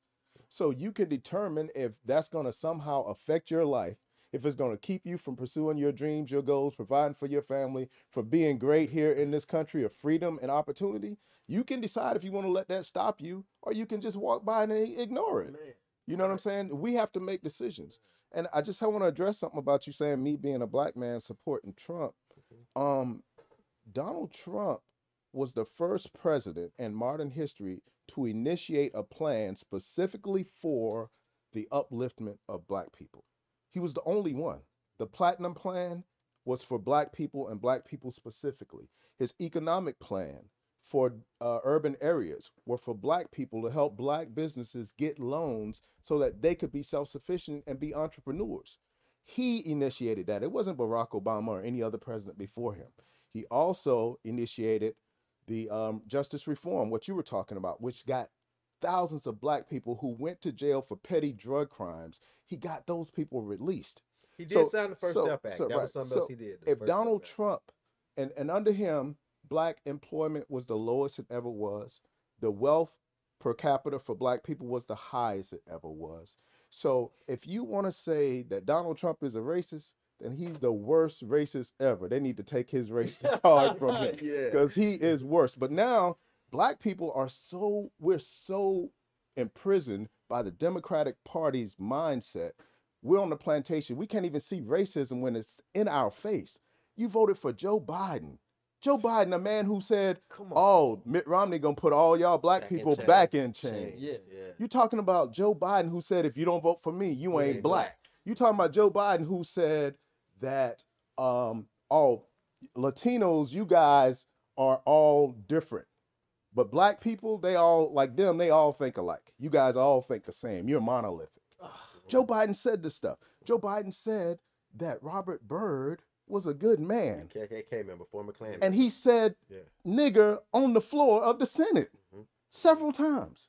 So you can determine if that's going to somehow affect your life, if it's going to keep you from pursuing your dreams, your goals, providing for your family, for being great here in this country of freedom and opportunity. You can decide if you want to let that stop you, or you can just walk by and ignore it. Man. You know what I'm saying? We have to make decisions. And I just want to address something about you saying me being a black man supporting Trump. Um, Donald Trump was the first president in modern history to initiate a plan specifically for the upliftment of black people. He was the only one. The Platinum Plan was for black people and black people specifically. His economic plan for uh, urban areas were for black people to help black businesses get loans so that they could be self-sufficient and be entrepreneurs. He initiated that. It wasn't Barack Obama or any other president before him. He also initiated the um, justice reform, what you were talking about, which got thousands of black people who went to jail for petty drug crimes. He got those people released. He did So- sign the First so- Step Act. so, that right. was something So else he did. if Donald Trump and, and under him, black employment was the lowest it ever was. The wealth per capita for black people was the highest it ever was. So if you want to say that Donald Trump is a racist, then he's the worst racist ever. They need to take his [laughs] racist card from him yeah. because he is worse. But now black people are so we're so imprisoned by the Democratic Party's mindset. We're on the plantation. We can't even see racism when it's in our face. You voted for Joe Biden. Joe Biden, a man who said, Come on. "Oh, Mitt Romney gonna put all y'all black Back people chains. back in chains." Yeah, yeah. You talking about Joe Biden who said, "If you don't vote for me, you ain't, black. You talking about Joe Biden who said that, um, "Oh, Latinos, you guys are all different, but black people, they all like them. They all think alike. You guys all think the same. You're monolithic." Joe Biden said this stuff. Joe Biden said that Robert Byrd was a good man, KKK member, former Klan. Member. and he said yeah. nigger on the floor of the Senate Mhm. several times.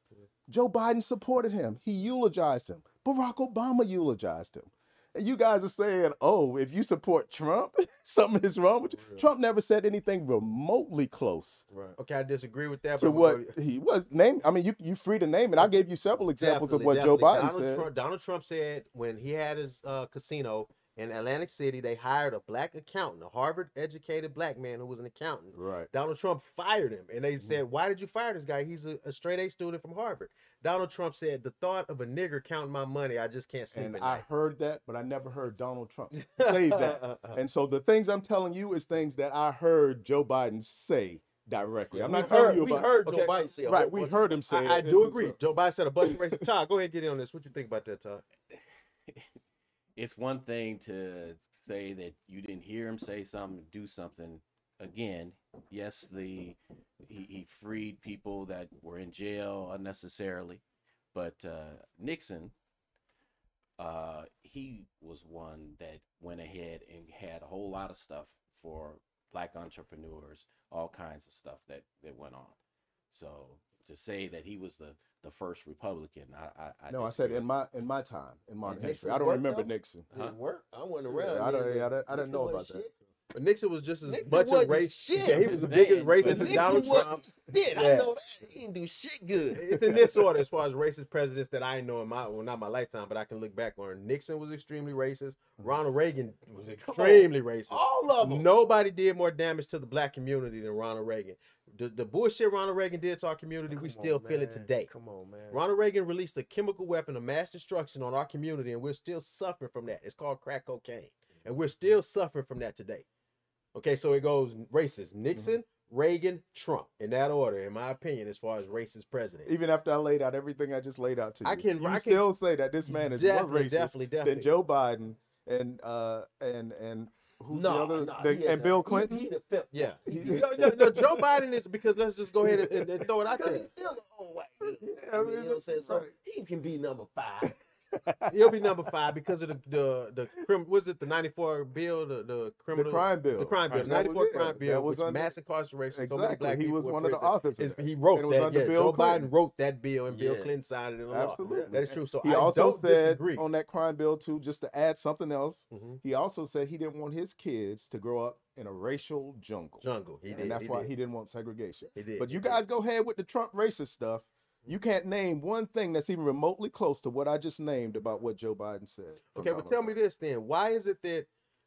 Joe Biden supported him. He eulogized him. Barack Obama eulogized him. And you guys are saying, oh, if you support Trump, [laughs] something is wrong with you. Trump never said anything remotely close Right. Okay, I disagree with that. to but what he was. Name. I mean, you you free to name it. I gave you several examples of Definitely, what Joe. Biden Donald said. Trump, Donald Trump said when he had his uh, casino in Atlantic City, they hired a black accountant, a Harvard-educated black man who was an accountant. Right. Donald Trump fired him, and they Mm-hmm. said, "Why did you fire this guy? He's a, a straight A student from Harvard." Donald Trump said, "The thought of a nigger counting my money, I just can't sleep And I night." heard that, but I never heard Donald Trump [laughs] say that. And so the things I'm telling you is things that I heard Joe Biden say directly. I'm We not telling heard- you we about. heard Okay, Joe Biden say a right, we bunch heard him say. I, I do agree. Joe Biden said a bunch of [laughs] racist. Todd, go ahead and get in on this. What you think about that, Todd? [laughs] it's one thing to say that you didn't hear him say something, do something. Again, yes, the he, he freed people that were in jail unnecessarily, but uh, Nixon, uh, he was one that went ahead and had a whole lot of stuff for black entrepreneurs, all kinds of stuff that that went on. So to say that he was the the first Republican, I I, I No, I said disagree. in my in my time in modern Nixon's history. I don't remember out? Nixon. Didn't work. I wasn't Yeah, around. I don't- then. yeah, I didn't- I didn't know wasn't about that. shit. But Nixon was just as Nixon much as wasn't racist. shit. Yeah, he was as big as Saying. racist But as Nixon Donald wasn't Trump. Shit, I know that. He didn't do shit good. It's in this order as far as racist presidents that I know in my well, not my lifetime, but I can look back on. Nixon was extremely racist. Mm-hmm. Ronald Reagan was extremely racist. All of them. Nobody did more damage to the black community than Ronald Reagan. The, the bullshit Ronald Reagan did to our community, we still on, feel it today. Come on, man. Ronald Reagan released a chemical weapon of mass destruction on our community, and we're still suffering from that. It's called crack cocaine, and we're still suffering from that today. Okay, so it goes racist: Nixon, Reagan, Trump, in that order, in my opinion, as far as racist president. Even after I laid out everything I just laid out to you, I can- you I can- still say that this man is more racist definitely, definitely. than Joe Biden and uh and and who's the other no, the- he and that- Bill he- Clinton. He, the fifth. Yeah. [laughs] No, no, no, Joe Biden is because let's just go ahead and, and, and throw it out there. he's still the old white dude. I I mean, mean, you know what I'm saying? So right. he can be number five. He'll be number five because of the the the crim, was it the ninety four bill the the the criminal crime bill. the crime bill That ninety four crime that bill was under- mass incarceration so Exactly. black He was one of the authors of he wrote And it that yeah, Bill Joe Clinton. Biden wrote that bill and Bill Clinton signed it into law Absolutely. that is true so He I also said disagree on that crime bill too, just to add something else. Mhm. He also said he didn't want his kids to grow up in a racial jungle, jungle he did and that's he why did. he didn't want segregation. He did But you guys go ahead with the Trump racist stuff. You can't name one thing that's even remotely close to what I just named about what Joe Biden said. Okay, but tell me this then. Why is it that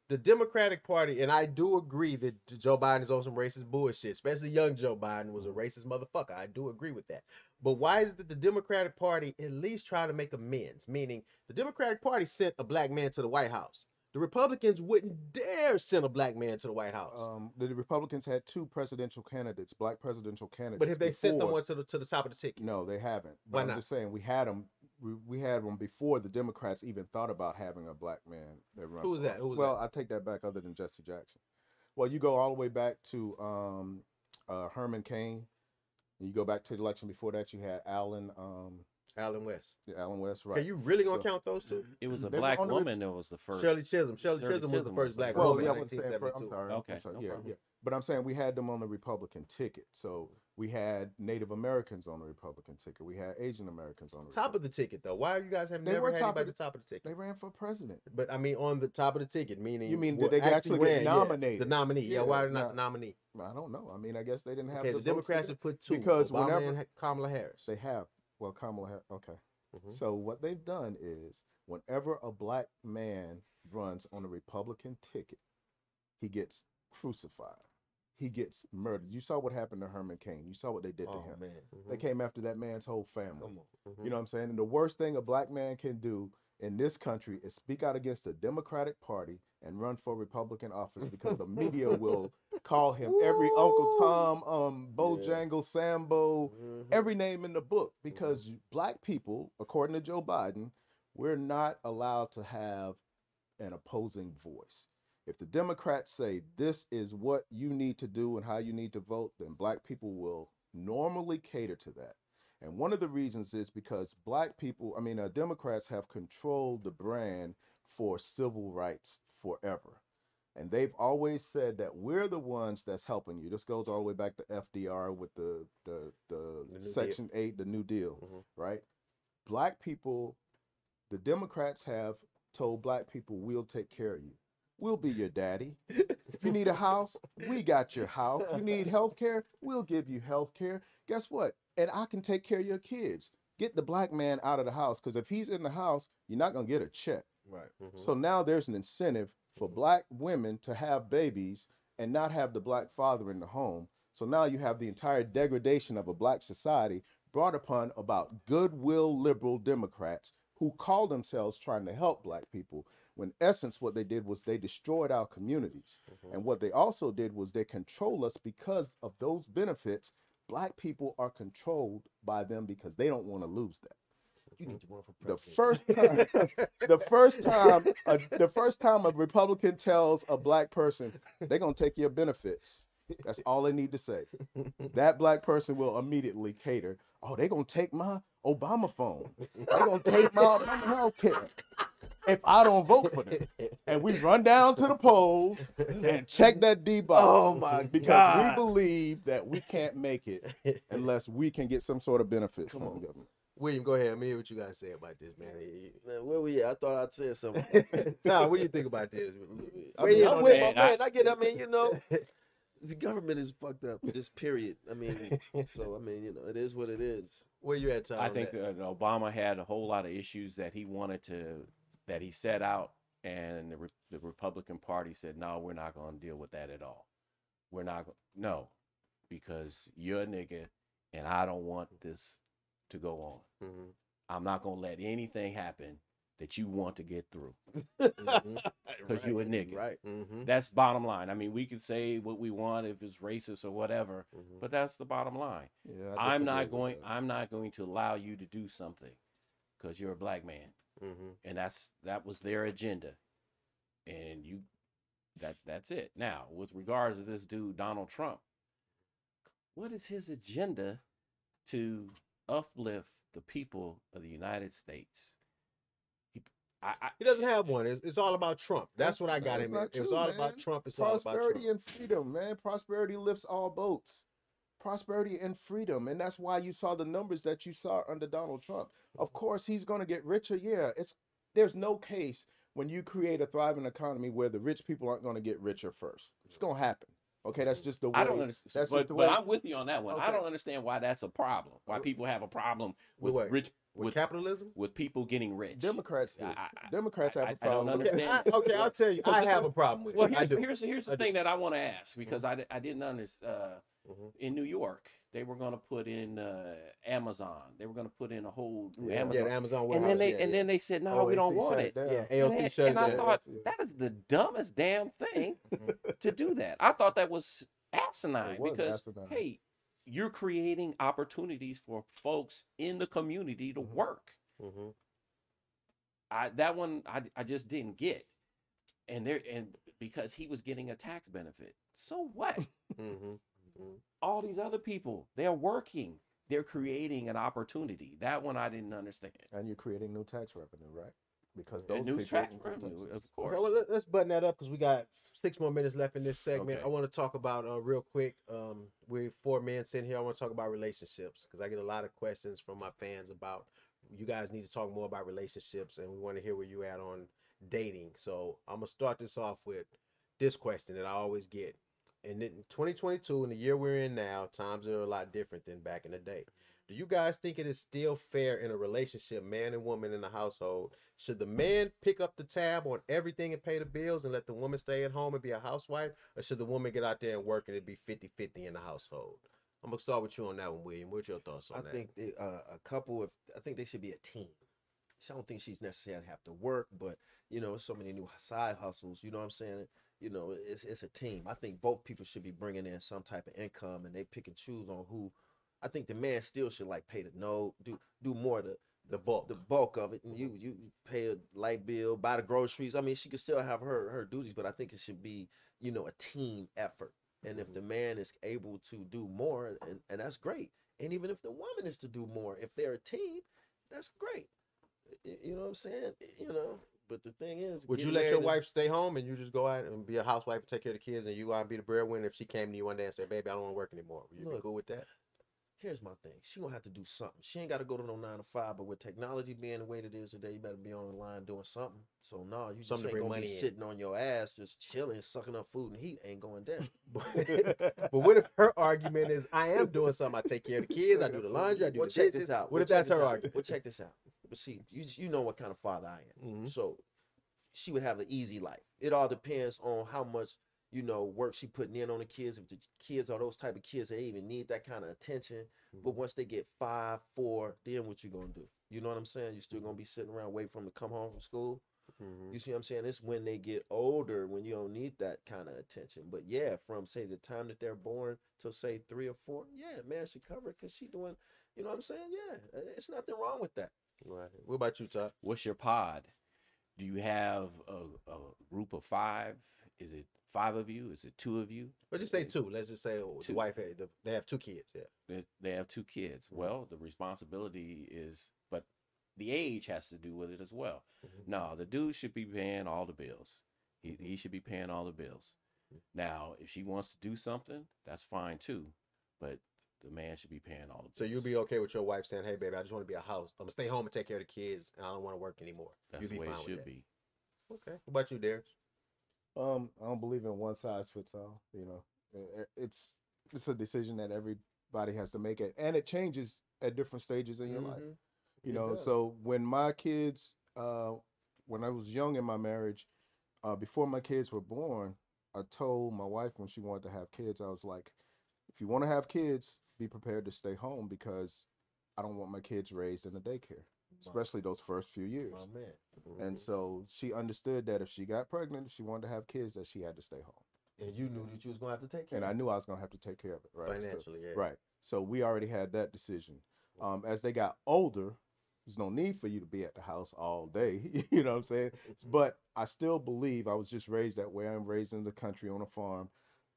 the Democratic Party, and I do agree that Joe Biden is on some racist bullshit, especially young Joe Biden was a mm-hmm. racist motherfucker. I do agree with that. But why is it that the Democratic Party at least try to make amends? Meaning, the Democratic Party sent a black man to the White House. The Republicans wouldn't dare send a black man to the White House. Um, the Republicans had two presidential candidates, black presidential candidates. but have they sent someone to the to the top of the ticket? No, they haven't. But Why I'm not? just saying we had them. We, we had them before the Democrats even thought about having a black man. That run Who was that? Who was well, I take that back. Other than Jesse Jackson. Well, you go all the way back to um, uh, Herman Cain. You go back to the election before that. You had Allen. um, Allen West. Yeah, Allen West. Right. Are you really gonna So- count those two? It was a They black on the re- woman that was the first. Shirley Chisholm. Shirley, Shirley Chisholm was the first black. Well, woman yeah, I in wasn't saying. fir- I'm 1972. sorry. I'm Okay, sorry. no yeah, problem. yeah. But I'm saying we had them on the Republican ticket. So we had Native Americans on the Republican ticket. We had Asian Americans on the Top of the ticket though. Why you guys have They never had top of anybody the- top of the ticket? They ran for president. But I mean, on the top of the ticket, meaning You mean did they actually get ran, yeah, the nominee, yeah. Yeah, why not yeah. the nominee? I don't know. I mean, I guess they didn't have Okay, the, the Democrats get- have put two because Obama whenever- and Kamala Harris. They have. Well, Kamala. Harris. Okay. Mhm. So what they've done is, whenever a black man runs on a Republican ticket, he gets crucified. He gets murdered. You saw what happened to Herman Cain. You saw what they did to Oh him. man. They came after that man's whole family. Mhm. You know what I'm saying? And the worst thing a black man can do in this country is speak out against the Democratic Party and run for Republican office because the media [laughs] will call him every Uncle Tom, um, Bojangle, Sambo, Mhm. every name in the book because black people, according to Joe Biden, we're not allowed to have an opposing voice. If the Democrats say this is what you need to do and how you need to vote, then black people will normally cater to that. And one of the reasons is because black people, I mean, uh, Democrats have controlled the brand for civil rights forever. And they've always said that we're the ones that's helping you. This goes all the way back to FDR with the the the, The New Deal. Section 8, the New Deal, Mhm. right? Black people, the Democrats have told black people we'll take care of you. we'll be your daddy. If you need a house, we got your house. You need health care, we'll give you health care. Guess what? And I can take care of your kids. Get the black man out of the house because if he's in the house, you're not going to get a check. Right. Mhm. So now there's an incentive for black women to have babies and not have the black father in the home. So now you have the entire degradation of a black society brought upon about goodwill liberal Democrats who call themselves trying to help black people. When in essence, what they did was they destroyed our communities. Mhm. And what they also did was they control us because of those benefits. Black people are controlled by them because they don't want to lose that. You need to run for the first [laughs] time the first time a, the first time a republican tells a black person they're going to take your benefits that's all they need to say. That black person will immediately cater oh they're going to take my obama phone. They're going to take my, my health care if i don't vote for them [laughs] and we run down to the polls and check that d box Oh my because God. we believe that we can't make it [laughs] unless we can get some sort of benefits Come from on. the government William, go ahead. Let me hear what you gotta say about this, man. Man, where we at? I thought I'd say something. [laughs] nah, what do you think about this? I mean, I'm on with that. my I- man. I get. I mean, you know, the government is fucked up. Just period. I mean, so I mean, you know, it is what it is. Where you at, Tom? I think uh, Obama had a whole lot of issues that he wanted to that he set out, and the, Re- the Republican Party said, "No, we're not going to deal with that at all. We're not go- no, because you're a nigga, and I don't want this to go on. Mhm. I'm not going to let anything happen that you want to get through. [laughs] [laughs] Because you a nigga. Right. Mhm. That's bottom line. I mean, we can say what we want if it's racist or whatever, Mhm. but that's the bottom line. yeah, I'm not going. that. I'm not going to allow you to do something because you're a black man, Mhm. and that's that was their agenda, and you, that that's it. Now, with regards to this dude Donald Trump, what is his agenda to uplift the people of the United States? He, I, I, He doesn't have one. It's, it's all about Trump. That's, That's- what I got him. in. It was all man. about Trump. It's all about prosperity Trump. and freedom, man. Prosperity lifts all boats. Prosperity and freedom, and that's why you saw the numbers that you saw under Donald Trump. Of course, he's going to get richer. Yeah, it's there's no case when you create a thriving economy where the rich people aren't going to get richer first. It's going to happen. Okay, that's just the way. I don't understand. That's but, just the but way- I'm with you on that one. I don't understand why that's a problem. Why people have a problem With rich With, with capitalism? with people getting rich. Democrats do. I- I- Democrats have I- a I don't problem. Okay, it. understand. I, [laughs] okay, I'll tell you. [laughs] I have a problem with Well, it. I here's, here's here's the I thing that I want to ask because I, I didn't understand. Uh, Mhm. in New York, they were going to put in uh, Amazon. They were going to put in a whole Yeah, Amazon. Yeah, Amazon warehouse. and then they yeah, and yeah. then they said, no, we don't want it. down. Yeah, And, AOC and, shut and I thought that is the dumbest damn thing [laughs] Mhm. to do that. I thought that was asinine was because asinine. hey, you're creating opportunities for folks in the community to Mhm. work. Mhm. I that one I I just didn't get. And there and because he was getting a tax benefit. So what? [laughs] Mhm. All these other people, they're working. They're creating an opportunity. That one I didn't understand. And you're creating new tax revenue, right? Because those new people tax revenue, of course. Okay, well, let, us button that up because we got six more minutes left in this segment. Okay. I want to talk about uh, real quick. Um, we're four men sitting here. I want to talk about relationships because I get a lot of questions from my fans about you guys need to talk more about relationships, and we want to hear where you at on dating. So I'm gonna start this off with this question that I always get. And in 2022, in the year we're in now, times are a lot different than back in the day. Do you guys think it is still fair in a relationship, man and woman in the household? Should the man pick up the tab on everything and pay the bills and let the woman stay at home and be a housewife? Or should the woman get out there and work and it be 50 50 in the household? I'm going to start with you on that one, William. What's your thoughts on I that? think they, uh, a couple of I think they should be a team. I don't think she's necessarily have to work, but you know, so many new side hustles. You know what I'm saying? You know, it's it's a team. I think both people should be bringing in some type of income, and they pick and choose on who. I think the man still should like pay the no, do do more the the bulk. the bulk of it, and you you pay a light bill, buy the groceries. I mean, she could still have her her duties, but I think it should be you know a team effort. And if mm-hmm. the man is able to do more, and, and that's great. And even if the woman is to do more, if they're a team, that's great. You know what I'm saying? You know. But the thing is, Would you let your is- wife stay home and you just go out and be a housewife and take care of the kids and you go out and be the breadwinner if she came to you one day and said, baby, I don't want to work anymore? Would you be cool with that? here's my thing. She gonna have to do something. She ain't got to go to no nine to five. But with technology being the way that it is today, you better be on the line doing something. So no, you just Something ain't gonna be in. sitting on your ass, just chilling, sucking up food and heat. Ain't going down. [laughs] but what if her argument is, I am doing something. I take care of the kids. I do the laundry. I do well, the check dishes. this out. What Well, if that's her out. argument? Well, check this out. But see, you you know what kind of father I am. Mhm. So she would have the easy life. It all depends on how much you know work she putting in on the kids. If the kids are those type of kids that even need that kind of attention, but once they get five, four, then what you gonna do? You know what I'm saying? You're still gonna be sitting around waiting for them to come home from school. Mhm. You see what I'm saying? It's when they get older when you don't need that kind of attention. But yeah, from say the time that they're born till say three or four, yeah, man she cover it because she doing, you know what I'm saying? Yeah, it's nothing wrong with that. Right. What about you, Todd? What's your pod? Do you have a, a group of five? Is it five of you? Is it two of you? Let's just say two. Let's just say oh, the Two. wife had, the, they have two kids. Yeah. They, they have two kids. Mm-hmm. Well, the responsibility is, but the age has to do with it as well. Mhm. No, the dude should be paying all the bills. He, mm-hmm. he should be paying all the bills. Mm-hmm. Now, if she wants to do something, that's fine too. But the man should be paying all the bills. So you'll be okay with your wife saying, "Hey, baby, I just want to be a house. I'm gonna stay home and take care of the kids, and I don't want to work anymore." That's You'd the be way it fine with should be. Okay. What about you, Darius? Um, I don't believe in one size fits all. You know, I- I- it's it's a decision that everybody has to make it, and it changes at different stages in your life. Mhm. You It know, does. so when my kids, uh, when I was young in my marriage, uh, before my kids were born, I told my wife when she wanted to have kids, I was like, if you want to have kids, be prepared to stay home because I don't want my kids raised in the daycare, especially those first few years. My man. And Mhm. so she understood that if she got pregnant, if she wanted to have kids, that she had to stay home. And you knew that you was gonna have to take care. And I knew I was gonna have to take care of it, right? So- financially, yeah. right. So we already had that decision. Um, as they got older, there's no need for you to be at the house all day. [laughs] you know what I'm saying? But I still believe I was just raised that way. I'm raised in the country on a farm.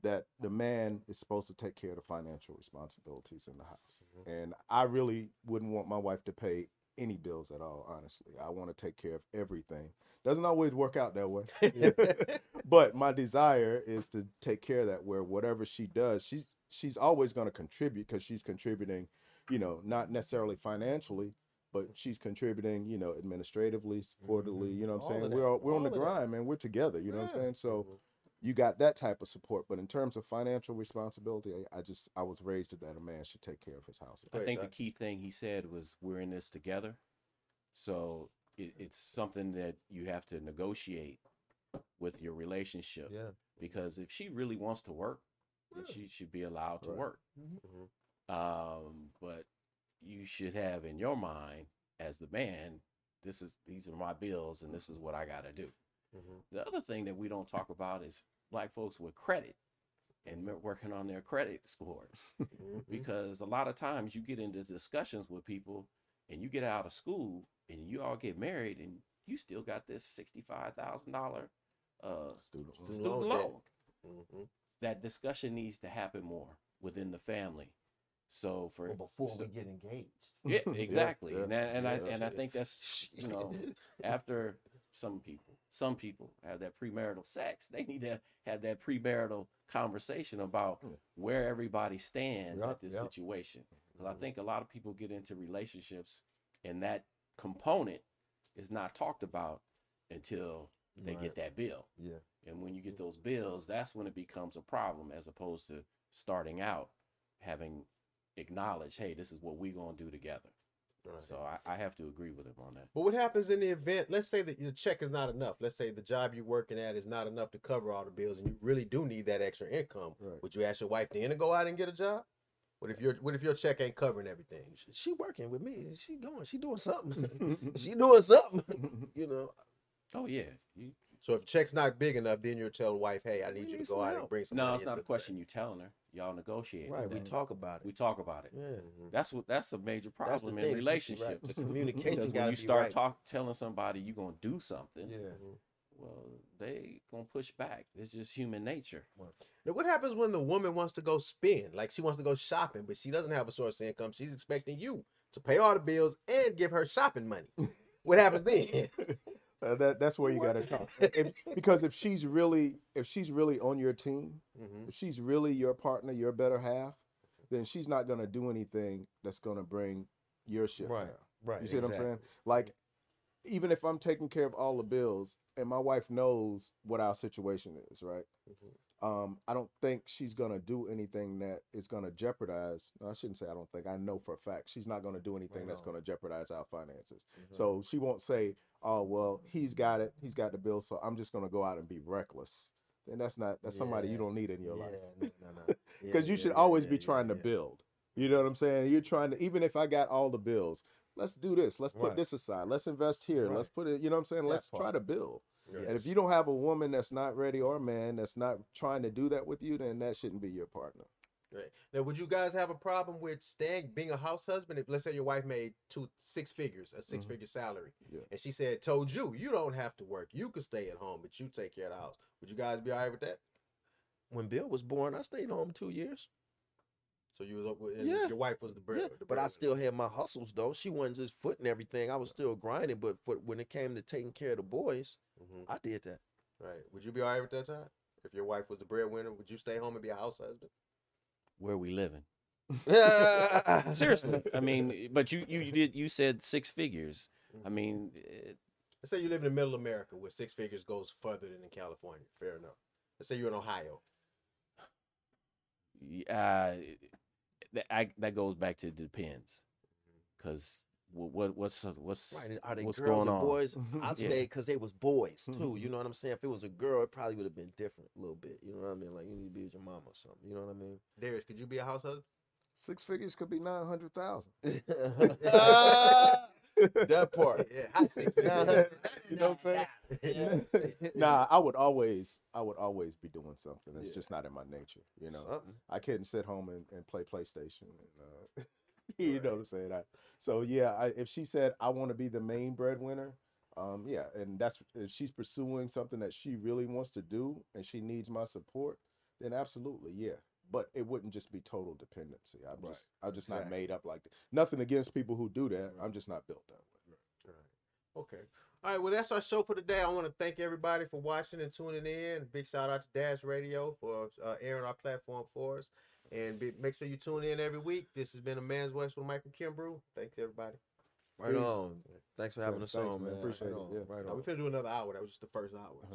That the man is supposed to take care of the financial responsibilities in the house, Mhm. and I really wouldn't want my wife to pay any bills at all. Honestly, I want to take care of everything. Doesn't always work out that way, [laughs] [laughs] but my desire is to take care of that. Where whatever she does, she's she's always going to contribute because she's contributing, you know, not necessarily financially, but she's contributing, you know, administratively, supportively. You know what I'm of saying? We're all, we're on the of that. grind, man. We're together. You know what I'm saying? So Mhm. You got that type of support, but in terms of financial responsibility, I, I just I was raised that a man should take care of his house. I ahead, think the key thing he said was we're in this together. So it, it's something that you have to negotiate with your relationship. Yeah. Because if she really wants to work, then she should be allowed to Right. work. Mhm. Um, but you should have in your mind as the man, this is these are my bills and this is what I gotta do. Mhm. The other thing that we don't talk about is black folks with credit and working on their credit scores [laughs] Mhm. because a lot of times you get into discussions with people and you get out of school and you all get married and you still got this sixty-five thousand dollar uh Student loan. Student student loan loan. debt. Mhm. That discussion needs to happen more within the family. So for Well, before so- we get engaged. [laughs] yeah, exactly, yeah, and that, and I yeah, and I think that's you know [laughs] after some people some people have that premarital sex, [laughs] they need to have that premarital conversation about where everybody stands Yeah, at this yeah. situation. Because I Mhm. think a lot of people get into relationships and that component is not talked about until they Right. get that bill. Yeah. And when you get those bills, that's when it becomes a problem as opposed to starting out having acknowledged, hey, this is what we're going to do together. Right. So I, I have to agree with him on that. But what happens in the event? Let's say that your check is not enough. Let's say the job you're working at is not enough to cover all the bills, and you really do need that extra income. Right. Would you ask your wife then to go out and get a job? What if your What if your check ain't covering everything? She- She working with me. She going. She doing something. [laughs] she doing something. [laughs] you know. Oh, yeah. You, So if check's not big enough, then you'll tell the wife, "Hey, I We need you to go some out and bring some." no, it's not a question you telling her. Y'all negotiate. Right. We talk about it. We talk about it. Yeah. That's what that's a major problem in the- relationships. right, communication Because when you start right. talk telling somebody you're gonna do something, Yeah. Mhm. well, they gonna push back. It's just human nature. Now, what happens when the woman wants to go spend? Like she wants to go shopping, but she doesn't have a source of income. She's expecting you to pay all the bills and give her shopping money. What happens then? [laughs] Uh, that that's where you got to talk. If, because if she's really if she's really on your team, Mhm. if she's really your partner, your better half, then she's not gonna do anything that's gonna bring your shit Right, down. Right. You see what I'm saying? Like, even if I'm taking care of all the bills and my wife knows what our situation is, right? Mhm. Um, I don't think she's gonna do anything that is gonna jeopardize. No, I shouldn't say I don't think. I know for a fact she's not gonna do anything Right that's gonna jeopardize our finances. Mhm. So she won't say, "Oh, well, he's got it. He's got the bill, so I'm just gonna go out and be reckless." Then that's not that's somebody you don't need in your yeah, life No, no, no. [laughs] because Yeah, you should yeah, always yeah, be yeah, trying to yeah. build. You know what I'm saying? You're trying to even if I got all the bills, let's do this. Let's put Right. this aside. Let's invest here. Right. Let's put it. You know what I'm saying? That let's try to build. And if you don't have a woman that's not ready or a man that's not trying to do that with you, then that shouldn't be your partner. Right. Now, would you guys have a problem with staying, being a house husband? If let's say your wife made two six figures, a 6 figure salary, Yeah. and she said, told you, you don't have to work, you can stay at home, but you take care of the house. Would you guys be all right with that? when Bill was born, I stayed home two years. So you was up with, Yeah. your wife was the bread. Yeah, the but I still had my hustles though. She wasn't just footing everything. I was still grinding. But for, when it came to taking care of the boys, Mhm. I did that. Right. Would you be all right with that time? If your wife was the breadwinner, would you stay home and be a house husband? Where we living? Seriously, I mean, [laughs] but you you did you said six figures. I mean, it, Let's say you live in the middle of America where six figures goes further than in California. Fair enough. Let's say you're in Ohio. uh, that I, that goes back to depends, because what, what what's what's Right? Are they what's girls going or on? boys? [laughs] I Yeah. stayed because they was boys too. Mhm. You know what I'm saying? If it was a girl, it probably would have been different a little bit. You know what I mean? Like you need to be with your mama or something. You know what I mean? Darius, could you be a house husband? Six figures could be nine hundred thousand. [laughs] that part. [laughs] Yeah, hot six You know what I'm saying? nah, I would always, I would always be doing something. It's Yeah. just not in my nature. You know, Something. I couldn't sit home and, and play PlayStation. And, uh, [laughs] you know what I'm saying? I, so yeah, I, if she said I want to be the main breadwinner, um, yeah, and that's if she's pursuing something that she really wants to do and she needs my support, then absolutely, yeah. But it wouldn't just be total dependency. I'm Right, just, I'm just not made up like that. Nothing against people who do that. I'm just not built that way. Right. Okay. All right. Well, that's our show for today. I want to thank everybody for watching and tuning in. Big shout out to Dash Radio for uh, airing our platform for us. And be, make sure you tune in every week. This has been a Man's West with Michael Kimbrew. Thanks, everybody. Right Peace. on. Thanks for having Yes, us thanks, on, man. man. Appreciate right it, On. yeah. Right Now, on. we're gonna do another hour. That was just the first hour.